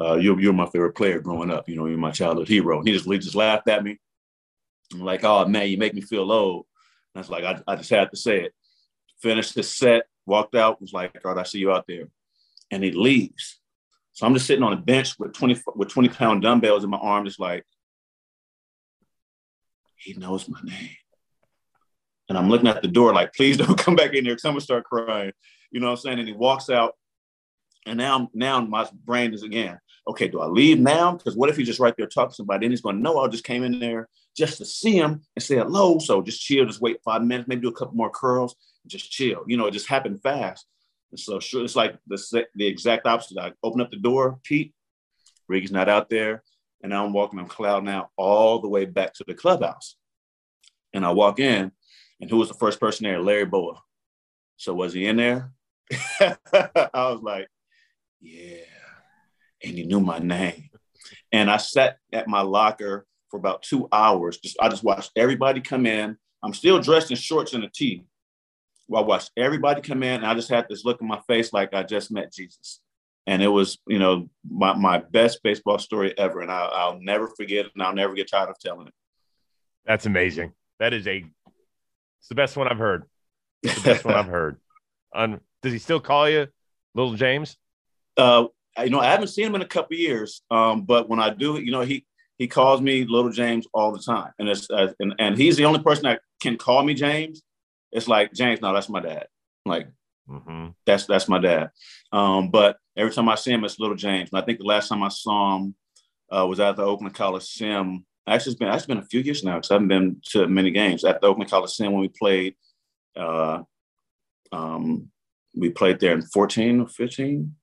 uh, you're, you're my favorite player growing up. You know, you're my childhood hero. And he just, he just laughed at me. I'm like, oh man, you make me feel old. And I was like, I, I just had to say it. Finished the set, walked out, was like, all right, I see you out there. And he leaves. So I'm just sitting on a bench with 20 with 20 pound dumbbells in my arm, just like, he knows my name. And I'm looking at the door, like, please don't [laughs] come back in there gonna start crying. You know what I'm saying? And he walks out. And now, now my brain is again, okay, do I leave now? Because what if he's just right there talking to somebody? Then he's going to know I just came in there just to see him and say hello. So just chill, just wait five minutes, maybe do a couple more curls, just chill. You know, it just happened fast. And so sure, it's like the, the exact opposite. I open up the door, Pete, Ricky's not out there. And I'm walking on cloud now all the way back to the clubhouse. And I walk in, and who was the first person there? Larry Bowa. So was he in there? [laughs] I was like, yeah. And he knew my name. And I sat at my locker for about two hours. Just I just watched everybody come in. I'm still dressed in shorts and a tee. Well, I watched everybody come in, and I just had this look in my face like I just met Jesus. And it was, you know, my, my best baseball story ever. And I'll, I'll never forget it, and I'll never get tired of telling it. That's amazing. That is a, it's the best one I've heard. It's the best one I've [laughs] heard. Um, does he still call you Little James? Uh, you know, I haven't seen him in a couple years, um, but when I do, you know, he he calls me Little James all the time, and it's uh, and, and he's the only person that can call me James. It's like James, no, that's my dad. Like mm-hmm. that's that's my dad. Um, but every time I see him, it's Little James. And I think the last time I saw him uh, was at the Oakland Coliseum. Actually, it's been actually been a few years now because I haven't been to many games at the Oakland Coliseum when we played. Uh, um, we played there in 14 or 15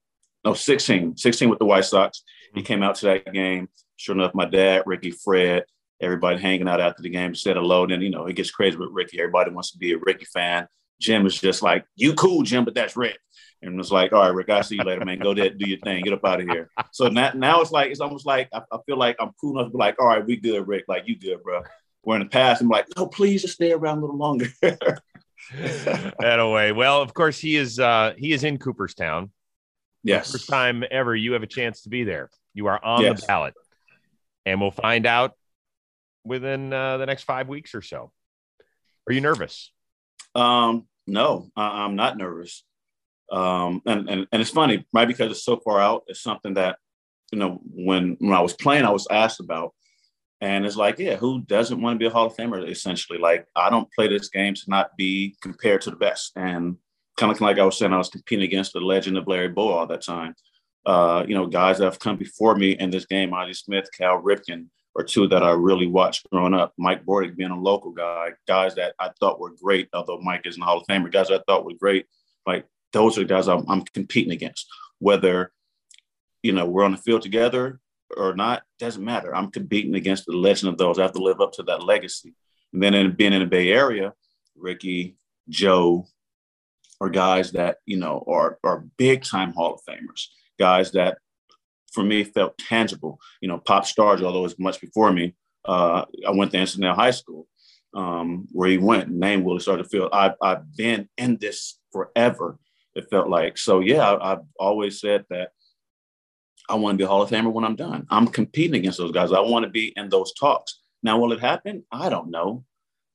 no 16 16 with the white sox he mm-hmm. came out to that game sure enough, my dad, Ricky, Fred, everybody hanging out after the game said hello. Then, you know, it gets crazy with Ricky. Everybody wants to be a Ricky fan. Jim is just like, you cool, Jim, but that's Rick. And it's like, all right, Rick, I'll see you later, man. Go there, do your thing, get up out of here. So now, now it's like, it's almost like I, I feel like I'm cool enough to be like, all right, we good, Rick. Like, you good, bro. Where in the past, I'm like, no, please just stay around a little longer. [laughs] that away. Well, of course, he is uh he is in Cooperstown. Yes. First time ever you have a chance to be there. You are on yes. the ballot and we'll find out within uh, the next five weeks or so. Are you nervous? Um, no, I- am not nervous. Um, and, and and it's funny, right? Because it's so far out. It's something that you know when when I was playing, I was asked about, and it's like, yeah, who doesn't want to be a Hall of Famer? Essentially, like I don't play this game to not be compared to the best, and kind of like I was saying, I was competing against the legend of Larry Bowa all that time uh, you know, guys that have come before me in this game, Ozzie Smith, Cal Ripken, or two that I really watched growing up. Mike Bordick being a local guy, guys that I thought were great, although Mike isn't a Hall of Famer, guys I thought were great. Like those are guys I'm, I'm competing against. Whether, you know, we're on the field together or not, doesn't matter. I'm competing against the legend of those. I have to live up to that legacy. And then in, being in the Bay Area, Ricky, Joe, are guys that, you know, are, are big time Hall of Famers guys that for me felt tangible. You know, Pop Stargell, although it's much before me, uh, I went to Encinal High School, um, where he went. Name Willie started to feel I've, I've been in this forever. It felt like so. Yeah, I, I've always said that I want to be a Hall of Famer when I'm done. I'm competing against those guys. I want to be in those talks. Now, will it happen? I don't know.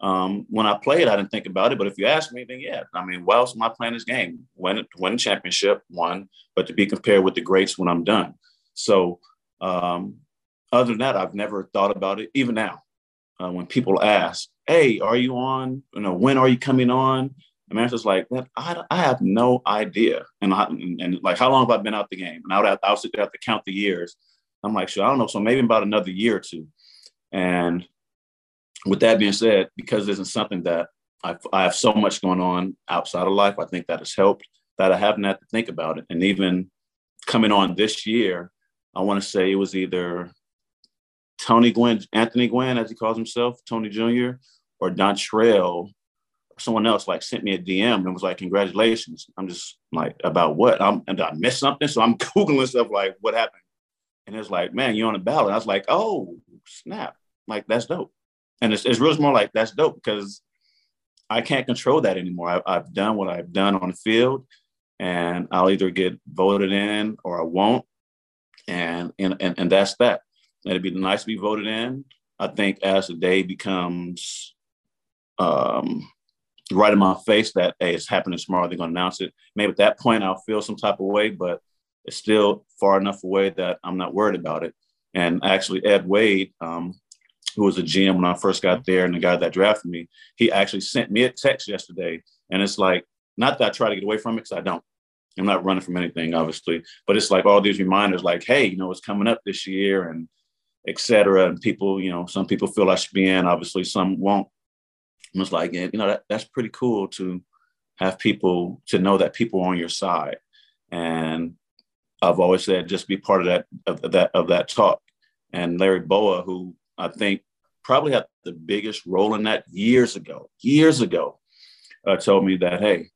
Um, when I played, I didn't think about it. But if you ask me, then yeah. I mean, why else am I playing this game? Win, win a championship, one, but to be compared with the greats when I'm done. So, um, other than that, I've never thought about it. Even now, uh, when people ask, "Hey, are you on? You know, when are you coming on?" The answer's like, "Man, I, I have no idea." And, I, and, and like, how long have I been out the game? And I would have, I would have to count the years. I'm like, sure, I don't know. So maybe about another year or two. And with that being said, because this is something that I, I have so much going on outside of life. I think that has helped that I haven't had to think about it. And even coming on this year, I want to say it was either Tony Gwynn, Anthony Gwynn, as he calls himself, Tony Jr., or Dontrelle, or someone else like sent me a DM and was like, congratulations. I'm just like, about what? I'm, and I missed something? So I'm [laughs] Googling stuff like, what happened? And it's like, man, you're on the ballot. I was like, oh, snap. Like, that's dope. And it's, it's really more like, that's dope because I can't control that anymore. I, I've done what I've done on the field and I'll either get voted in or I won't. And, and, and, and that's that. It'd be nice to be voted in. I think as the day becomes um, right in my face that, hey, it's happening tomorrow, they're going to announce it. Maybe at that point I'll feel some type of way, but it's still far enough away that I'm not worried about it. And actually, Ed Wade, um, who was a GM when I first got there and the guy that drafted me, he actually sent me a text yesterday. And it's like, not that I try to get away from it because I don't. I'm not running from anything, obviously, but it's like all these reminders, like, hey, you know, it's coming up this year and et cetera. And people, you know, some people feel I should be in, obviously, some won't. And it's like, you know, that, that's pretty cool to have people to know that people are on your side. And I've always said, just be part of that, of that, of that talk. And Larry Bowa, who I think probably had the biggest role in that years ago, years ago, uh, told me that, hey,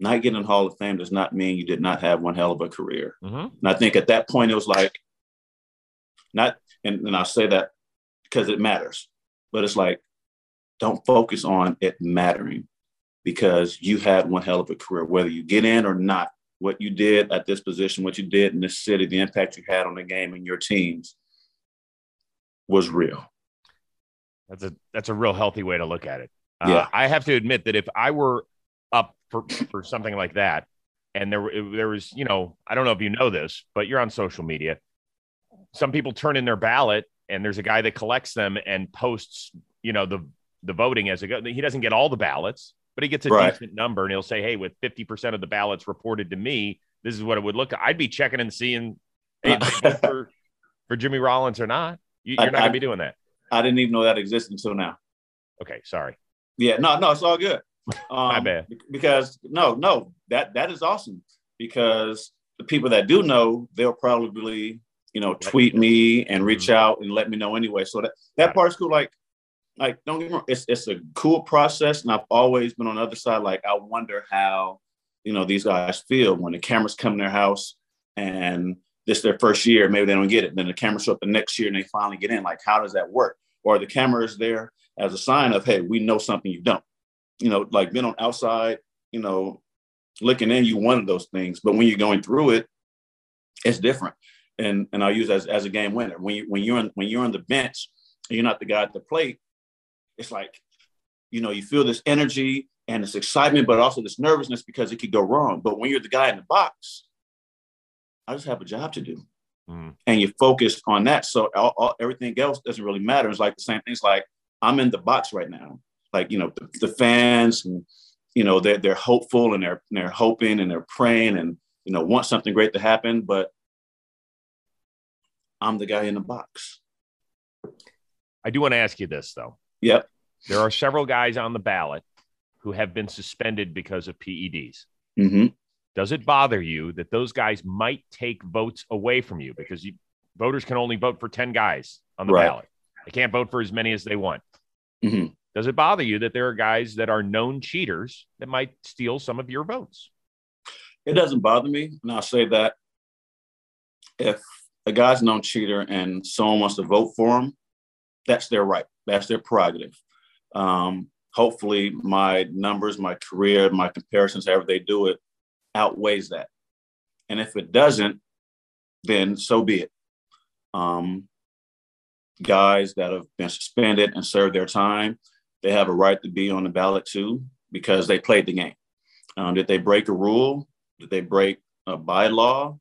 not getting in Hall of Fame does not mean you did not have one hell of a career. Mm-hmm. And I think at that point it was like, not, and, and I say that because it matters, but it's like, don't focus on it mattering because you had one hell of a career, whether you get in or not. What you did at this position, what you did in this city, the impact you had on the game and your teams was real. That's a that's a real healthy way to look at it. Uh, yeah. I have to admit that if I were up for, for something like that. And there, there was, you know, I don't know if you know this, but you're on social media. Some people turn in their ballot, and there's a guy that collects them and posts, you know, the the voting as it goes. He doesn't get all the ballots, but he gets a right. decent number, and he'll say, "Hey, with 50% of the ballots reported to me, this is what it would look." I'd be checking and seeing [laughs] hey, for for Jimmy Rollins or not. You, are not gonna be doing that. I didn't even know that existed until now. Okay, sorry. Yeah, no, no, it's all good. Um, My bad. Because no, no, that that is awesome. Because the people that do know, they'll probably you know tweet me and reach mm-hmm. out and let me know anyway. So that that part's cool. Like like don't get me wrong, it's it's a cool process, and I've always been on the other side. Like I wonder how you know these guys feel when the cameras come in their house and this their first year, maybe they don't get it. Then the cameras show up the next year and they finally get in. Like, how does that work? Or the camera is there as a sign of, hey, we know something you don't you know, like being on outside, you know, looking in, you one of those things. But when you're going through it, it's different. And and I'll use as, as a game winner. When you when you're on when you're on the bench and you're not the guy at the plate, it's like, you know, you feel this energy and this excitement, but also this nervousness because it could go wrong. But when you're the guy in the box, I just have a job to do. Mm. And you focus on that. So all, all, everything else doesn't really matter. It's like the same thing. It's like I'm in the box right now like you know the, the fans and you know they're, they're hopeful and they're they're hoping and they're praying and you know want something great to happen but i'm the guy in the box. I do want to ask you this though. Yep. There are several guys on the ballot who have been suspended because of peds mm-hmm. does it bother you that those guys might take votes away from you? Because you, voters can only vote for 10 guys on the right. ballot. They can't vote for as many as they want. Mm-hmm. Does it bother you that there are guys that are known cheaters that might steal some of your votes? It doesn't bother me. And I'll say that if a guy's known cheater and someone wants to vote for him, that's their right. That's their prerogative. Um, hopefully, my numbers, my career, my comparisons, however they do it, outweighs that. And if it doesn't, then so be it. Um, guys that have been suspended and served their time, they have a right to be on the ballot too because they played the game. Um, did they break a rule? Did they break a bylaw?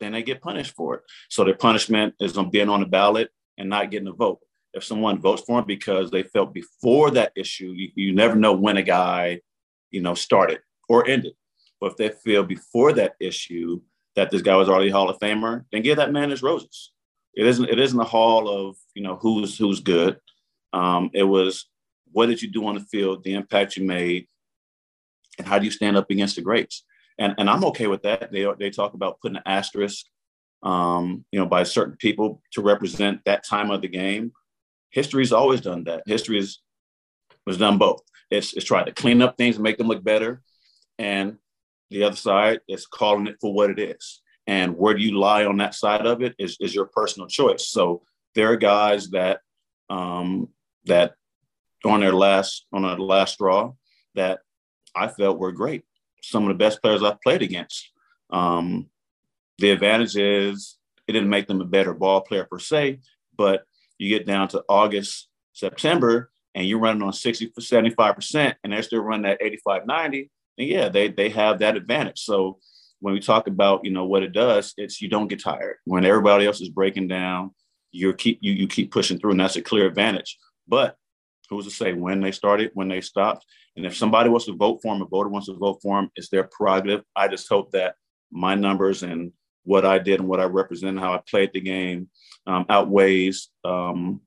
Then they get punished for it. So their punishment is on being on the ballot and not getting a vote. If someone votes for them because they felt before that issue, you, you never know when a guy, you know, started or ended. But if they feel before that issue that this guy was already Hall of Famer, then give that man his roses. It isn't. It isn't a hall of you know who's who's good. Um, it was what did you do on the field, the impact you made, and how do you stand up against the greats? And, and I'm okay with that. They, they talk about putting an asterisk, um, you know, by certain people to represent that time of the game. History's always done that. History is, was done both. It's, it's trying to clean up things and make them look better. And the other side is calling it for what it is. And where do you lie on that side of it is, is your personal choice. So there are guys that um, that on their last on their last straw that I felt were great. Some of the best players I've played against. Um, the advantage is it didn't make them a better ball player per se, but you get down to August, September, and you're running on 60 75%, and they're still running at 85, 90, and yeah, they they have that advantage. So when we talk about you know what it does, it's you don't get tired. When everybody else is breaking down, you keep you you keep pushing through, and that's a clear advantage. But who's to say when they started, when they stopped? And if somebody wants to vote for him, a voter wants to vote for him, it's their prerogative. I just hope that my numbers and what I did and what I represent, how I played the game, um, outweighs um,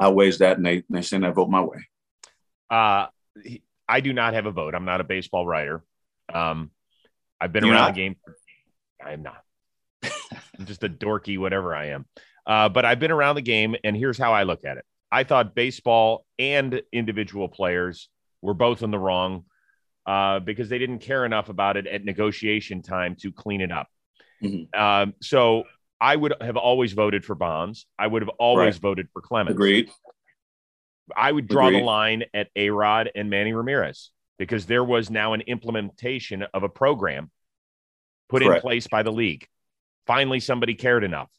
outweighs that, and they they send that vote my way. Uh, I do not have a vote. I'm not a baseball writer. Um, I've been You're around not? the game. I'm not. [laughs] I'm just a dorky, whatever I am. Uh, but I've been around the game, and here's how I look at it. I thought baseball and individual players were both in the wrong uh, because they didn't care enough about it at negotiation time to clean it up. Mm-hmm. Um, so I would have always voted for Bonds. I would have always right. voted for Clemens. Agreed. I would draw Agreed. the line at A Rod and Manny Ramirez because there was now an implementation of a program put Correct. in place by the league. Finally, somebody cared enough.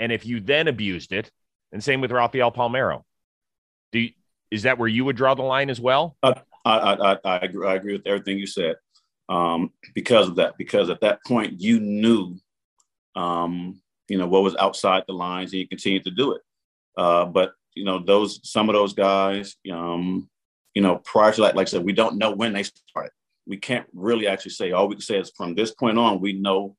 And if you then abused it, and same with Rafael Palmeiro, do you, is that where you would draw the line as well? Uh, I, I, I, agree, I agree with everything you said um, because of that. Because at that point, you knew, um, you know, what was outside the lines, and you continued to do it. Uh, but you know, those some of those guys, um, you know, prior to that, like I said, we don't know when they started. We can't really actually say. All we can say is from this point on, we know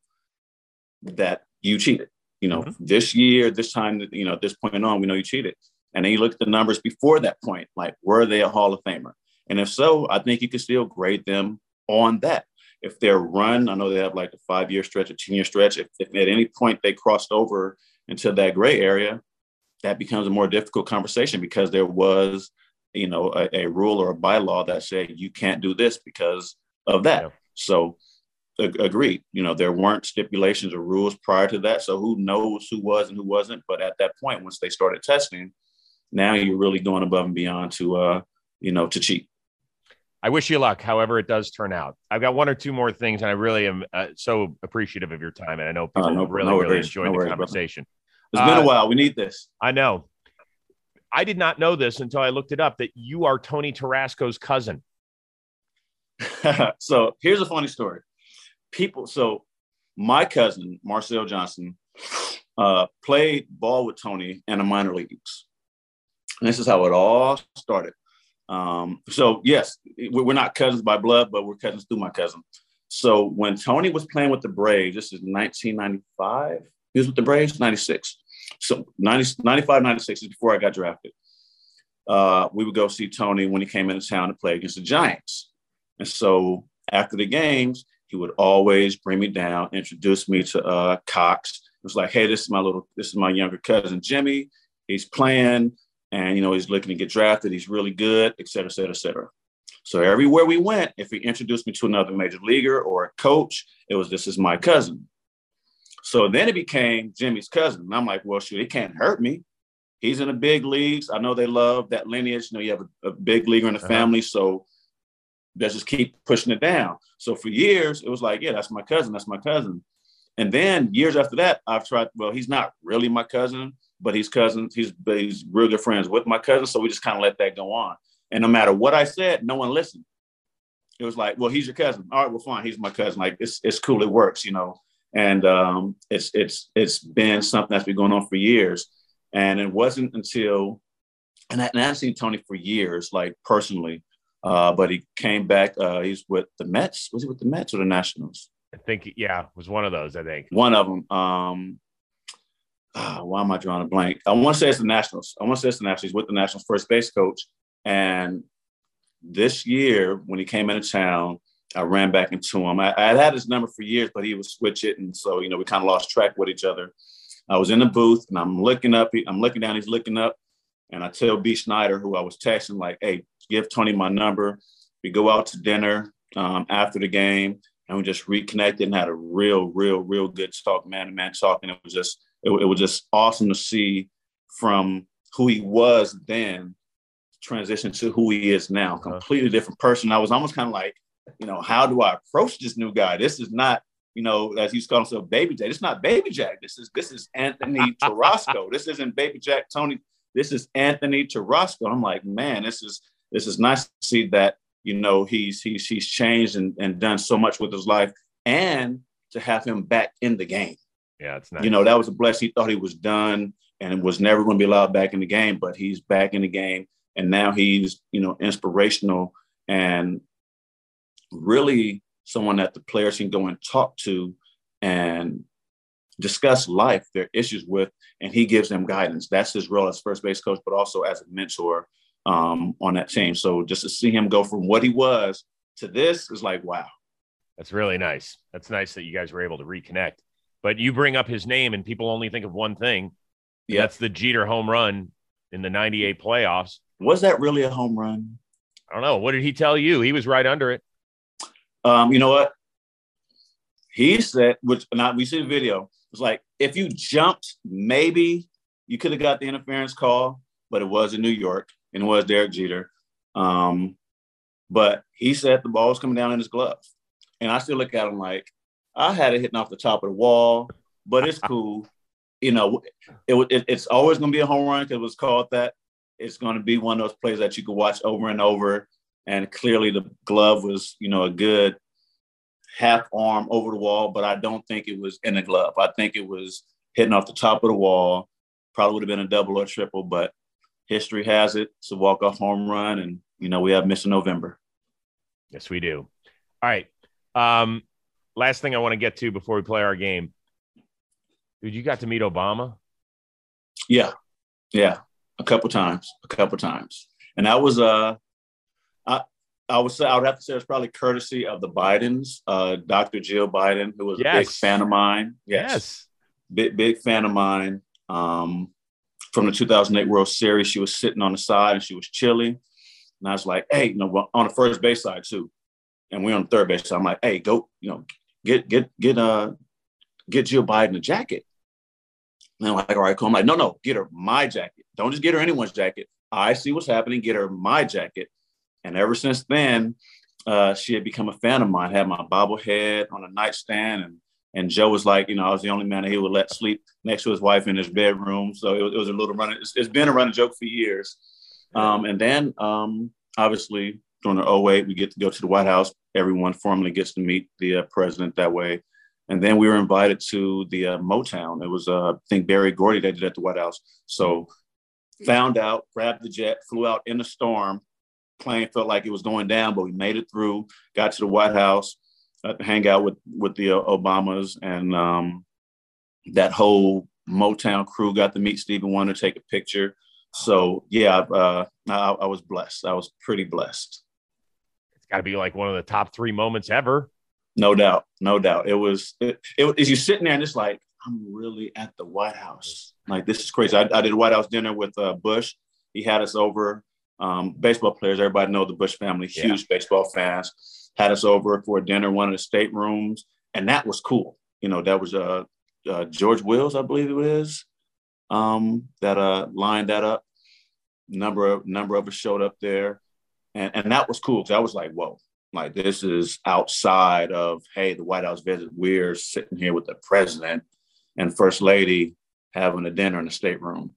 that you cheated. You know, mm-hmm. this year, this time, you know, at this point on, we know you cheated. And then you look at the numbers before that point, like were they a Hall of Famer? And if so, I think you can still grade them on that. If they're run, I know they have like a five year stretch, a 10 year stretch. If, if at any point they crossed over into that gray area, that becomes a more difficult conversation because there was, you know, a, a rule or a bylaw that said you can't do this because of that. Yeah. So agreed. You know, there weren't stipulations or rules prior to that. So who knows who was and who wasn't. But at that point, once they started testing, now you're really going above and beyond to, uh, you know, to cheat. I wish you luck, however it does turn out. I've got one or two more things, and I really am uh, so appreciative of your time. And I know people uh, no, really, no really enjoyed no the worries, conversation. Brother. It's been a uh, while. We need this. I know. I did not know this until I looked it up that you are Tony Tarasco's cousin. [laughs] so here's a funny story people, so my cousin, Marcel Johnson, uh, played ball with Tony in the minor leagues. And this is how it all started. Um, so, yes, we're not cousins by blood, but we're cousins through my cousin. So, when Tony was playing with the Braves, this is 1995, he was with the Braves, 96. So, 90, 95, 96 is before I got drafted. Uh, we would go see Tony when he came into town to play against the Giants. And so, after the games, he would always bring me down, introduce me to uh, Cox. It was like, hey, this is my little, this is my younger cousin Jimmy. He's playing, and you know he's looking to get drafted. He's really good, et cetera, et cetera, et cetera. So everywhere we went, if he introduced me to another major leaguer or a coach, it was this is my cousin. So then it became Jimmy's cousin. And I'm like, well, shoot, he can't hurt me. He's in the big leagues. I know they love that lineage. You know, you have a, a big leaguer in the uh-huh. family. So let's just keep pushing it down. So for years, it was like, yeah, that's my cousin, that's my cousin. And then years after that, I've tried, well, he's not really my cousin, but he's cousins, he's he's real good friends with my cousin. So we just kind of let that go on. And no matter what I said, no one listened. It was like, well, he's your cousin. All right, well, fine, he's my cousin. Like it's it's cool, it works, you know. And um, it's it's it's been something that's been going on for years. And it wasn't until and, I, and I've seen Tony for years, like personally, uh, but he came back. Uh, he's with the Mets. Was he with the Mets or the Nationals? I think, yeah, it was one of those. I think one of them. Um, why am I drawing a blank? I want to say it's the Nationals. I want to say it's the Nationals. He's with the Nationals first base coach. And this year, when he came into town, I ran back into him. I, I had his number for years, but he would switch it, and so you know we kind of lost track with each other. I was in the booth and I'm looking up. I'm looking down. He's looking up, and I tell B Schneider, who I was texting, like, "Hey, give Tony my number. We go out to dinner um, after the game, and we just reconnected and had a real, real, real good talk, man to man talk. And it was just, it, it was just awesome to see from who he was then transition to who he is now. Uh-huh. Completely different person. I was almost kind of like, you know, how do I approach this new guy? This is not, you know, as he's calling himself Baby Jack. It's not Baby Jack. This is this is Anthony [laughs] Tarasco. this isn't Baby Jack Tony. This is Anthony Tarasco. I'm like, man, this is this is nice to see that you know he's he's he's changed and, and done so much with his life, and to have him back in the game. Yeah, it's nice. You know, that was a blessing. He thought he was done and was never going to be allowed back in the game, but he's back in the game, and now he's you know inspirational and really someone that the players can go and talk to and discuss life, their issues with, and he gives them guidance. That's his role as first base coach, but also as a mentor um, on that team. So just to see him go from what he was to this is like, wow. That's really nice. That's nice that you guys were able to reconnect. But you bring up his name, and people only think of one thing. Yeah, that's the Jeter home run in the '98 playoffs. Was that really a home run? I don't know. What did he tell you? He was right under it. Um, you know what? He said, which not we see the video. It's like if you jumped, maybe you could have got the interference call, but it was in New York and it was Derek Jeter. Um, but he said the ball was coming down in his glove. And I still look at him like, I had it hitting off the top of the wall, but it's cool. You know, it, it it's always going to be a home run because it was called that. It's going to be one of those plays that you could watch over and over. And clearly the glove was, you know, a good half arm over the wall, but I don't think it was in the glove. I think it was hitting off the top of the wall. Probably would have been a double or triple, but history has it it's a walk-off home run and you know we have mr november yes we do all right um last thing i want to get to before we play our game dude you got to meet obama yeah yeah a couple times a couple times and that was uh i i would say i would have to say it's probably courtesy of the bidens uh dr jill biden who was yes. a big fan of mine yes, yes. big big fan of mine um from the 2008 World Series. She was sitting on the side and she was chilly. And I was like, hey, you know, on the first base side too. And we're on the third base. So I'm like, hey, go, you know, get, get, get, uh, get Jill Biden a jacket. And I'm like, all right, cool. I'm like, no, no, get her my jacket. Don't just get her anyone's jacket. I see what's happening. Get her my jacket. And ever since then, uh, she had become a fan of mine. Had my bobblehead on a nightstand, and and Joe was like, you know, I was the only man that he would let sleep next to his wife in his bedroom. So it was, it was a little running. It's, it's been a running joke for years. Um, and then um, obviously during the 08, we get to go to the White House. Everyone formally gets to meet the uh, president that way. And then we were invited to the uh, Motown. It was, uh, I think, Berry Gordy that did at the White House. So found out, grabbed the jet, flew out in the storm. Plane felt like it was going down, but we made it through, got to the White House uh, hang out with with the uh, Obamas and um, that whole Motown crew. Got to meet Stevie Wonder, take a picture. So yeah, uh, I, I, was blessed. I was pretty blessed. Got to be like one of the top three moments ever. No doubt, no doubt. It was. It, it is you sitting there and it's like I'm really at the White House. Like this is crazy. I, I did a White House dinner with uh, Bush. He had us over. Um, baseball players, everybody know the Bush family, huge yeah. baseball fans had us over for a dinner, one of the staterooms, and that was cool. You know, that was uh, uh George Wills, I believe it was, um, that uh lined that up. Number of number of us showed up there, and and that was cool because I was like, whoa, like this is outside of hey, the White House visit. We're sitting here with the president and first lady having a dinner in the stateroom,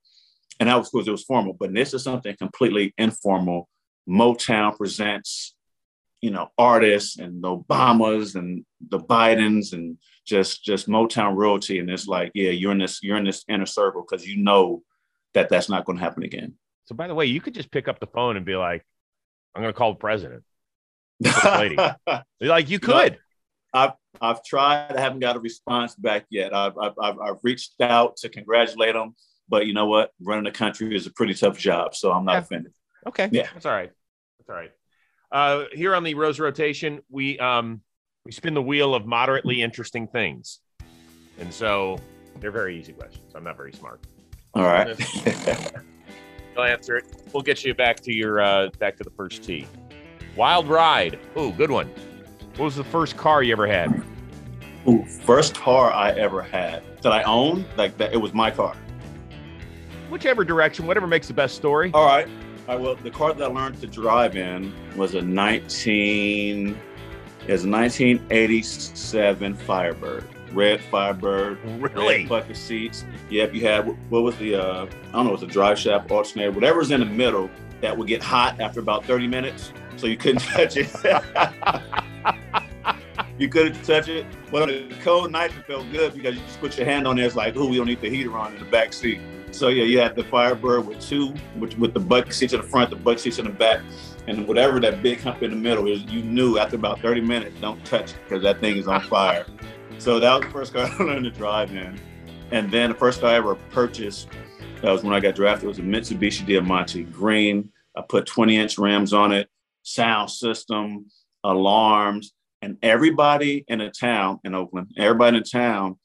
and that was because it was formal. But this is something completely informal. Motown presents you know, artists and the Obamas and the Bidens and just just Motown royalty. And it's like, yeah, you're in this you're in this inner circle because you know that that's not going to happen again. So, by the way, you could just pick up the phone and be like, "I'm going to call the president." [laughs] like you could. You know, I've I've tried. I haven't got a response back yet. I've I've, I've reached out to congratulate them, but you know what? Running a country is a pretty tough job, so I'm not yeah. offended. Okay. Yeah. That's all right. That's all right. Uh, here on the Rose Rotation, we um, we spin the wheel of moderately interesting things, and so they're very easy questions. I'm not very smart. All right. [laughs] [laughs] You'll answer it. We'll get you back to your uh, back to the first tee. Wild ride. Ooh, good one. What was the first car you ever had? Ooh, first car I ever had that I owned, like that, it was my car. Whichever direction, whatever makes the best story. All right. All right. Well, the car that I learned to drive in was a 19, is a 1987 Firebird, red Firebird, Really? red bucket seats. Yep. You had what was the uh, I don't know, it was a drive shaft alternator, whatever's in the middle that would get hot after about 30 minutes, so you couldn't [laughs] touch it. [laughs] you couldn't touch it. But on the cold nights, it felt good because you just put your hand on there. It's like, oh, we don't need the heater on in the back seat. So yeah, you had the Firebird with two, with, with the bucket seats in the front, the bucket seats in the back, and whatever that big hump in the middle is. You knew after about 30 minutes, don't touch it because that thing is on fire. So that was the first car [laughs] I learned to drive in. And then the first car I ever purchased, that was when I got drafted, was a Mitsubishi Diamante green. I put 20 inch rims on it, sound system, alarms, and everybody in the town in Oakland, everybody in the town,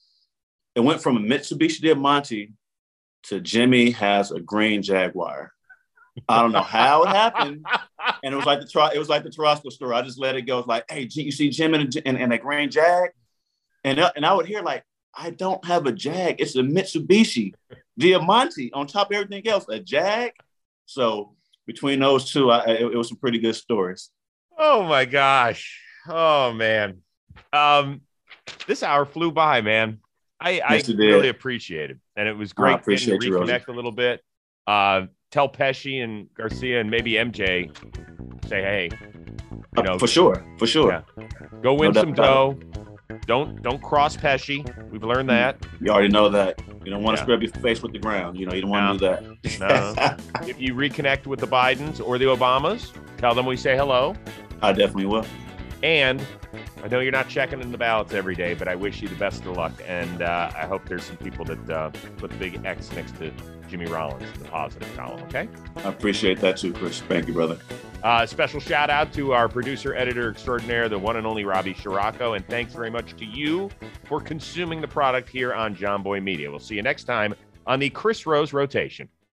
it went from a Mitsubishi Diamante to Jimmy has a green Jaguar. I don't know how it happened. And it was like the it was like the Tarasco story. I just let it go. It's like, hey, you see Jim and, and a green Jag? And, uh, and I would hear like, I don't have a Jag. It's a Mitsubishi Diamante on top of everything else, a Jag. So between those two, I, it, it was some pretty good stories. Oh my gosh. Oh man. Um, this hour flew by, man. I, Yes, I did. really appreciate it. And it was great you, to reconnect a little bit. Uh, tell Pesci and Garcia and maybe MJ, say, hey, you know, Uh, for sure, for sure. Yeah. go win No some dough. Don't don't cross Pesci. We've learned that. You already know that. You don't want to scrub your face with the ground. You know, you don't want to do that. [laughs] If you reconnect with the Bidens or the Obamas, tell them we say hello. I definitely will. And I know you're not checking in the ballots every day, but I wish you the best of luck. And uh, I hope there's some people that uh, put the big X next to Jimmy Rollins in the positive column. Okay. I appreciate that too, Chris. Thank you, brother. Uh, special shout out to our producer, editor extraordinaire, the one and only Robbie Shirako. And thanks very much to you for consuming the product here on Jomboy Media. We'll see you next time on the Chris Rose Rotation.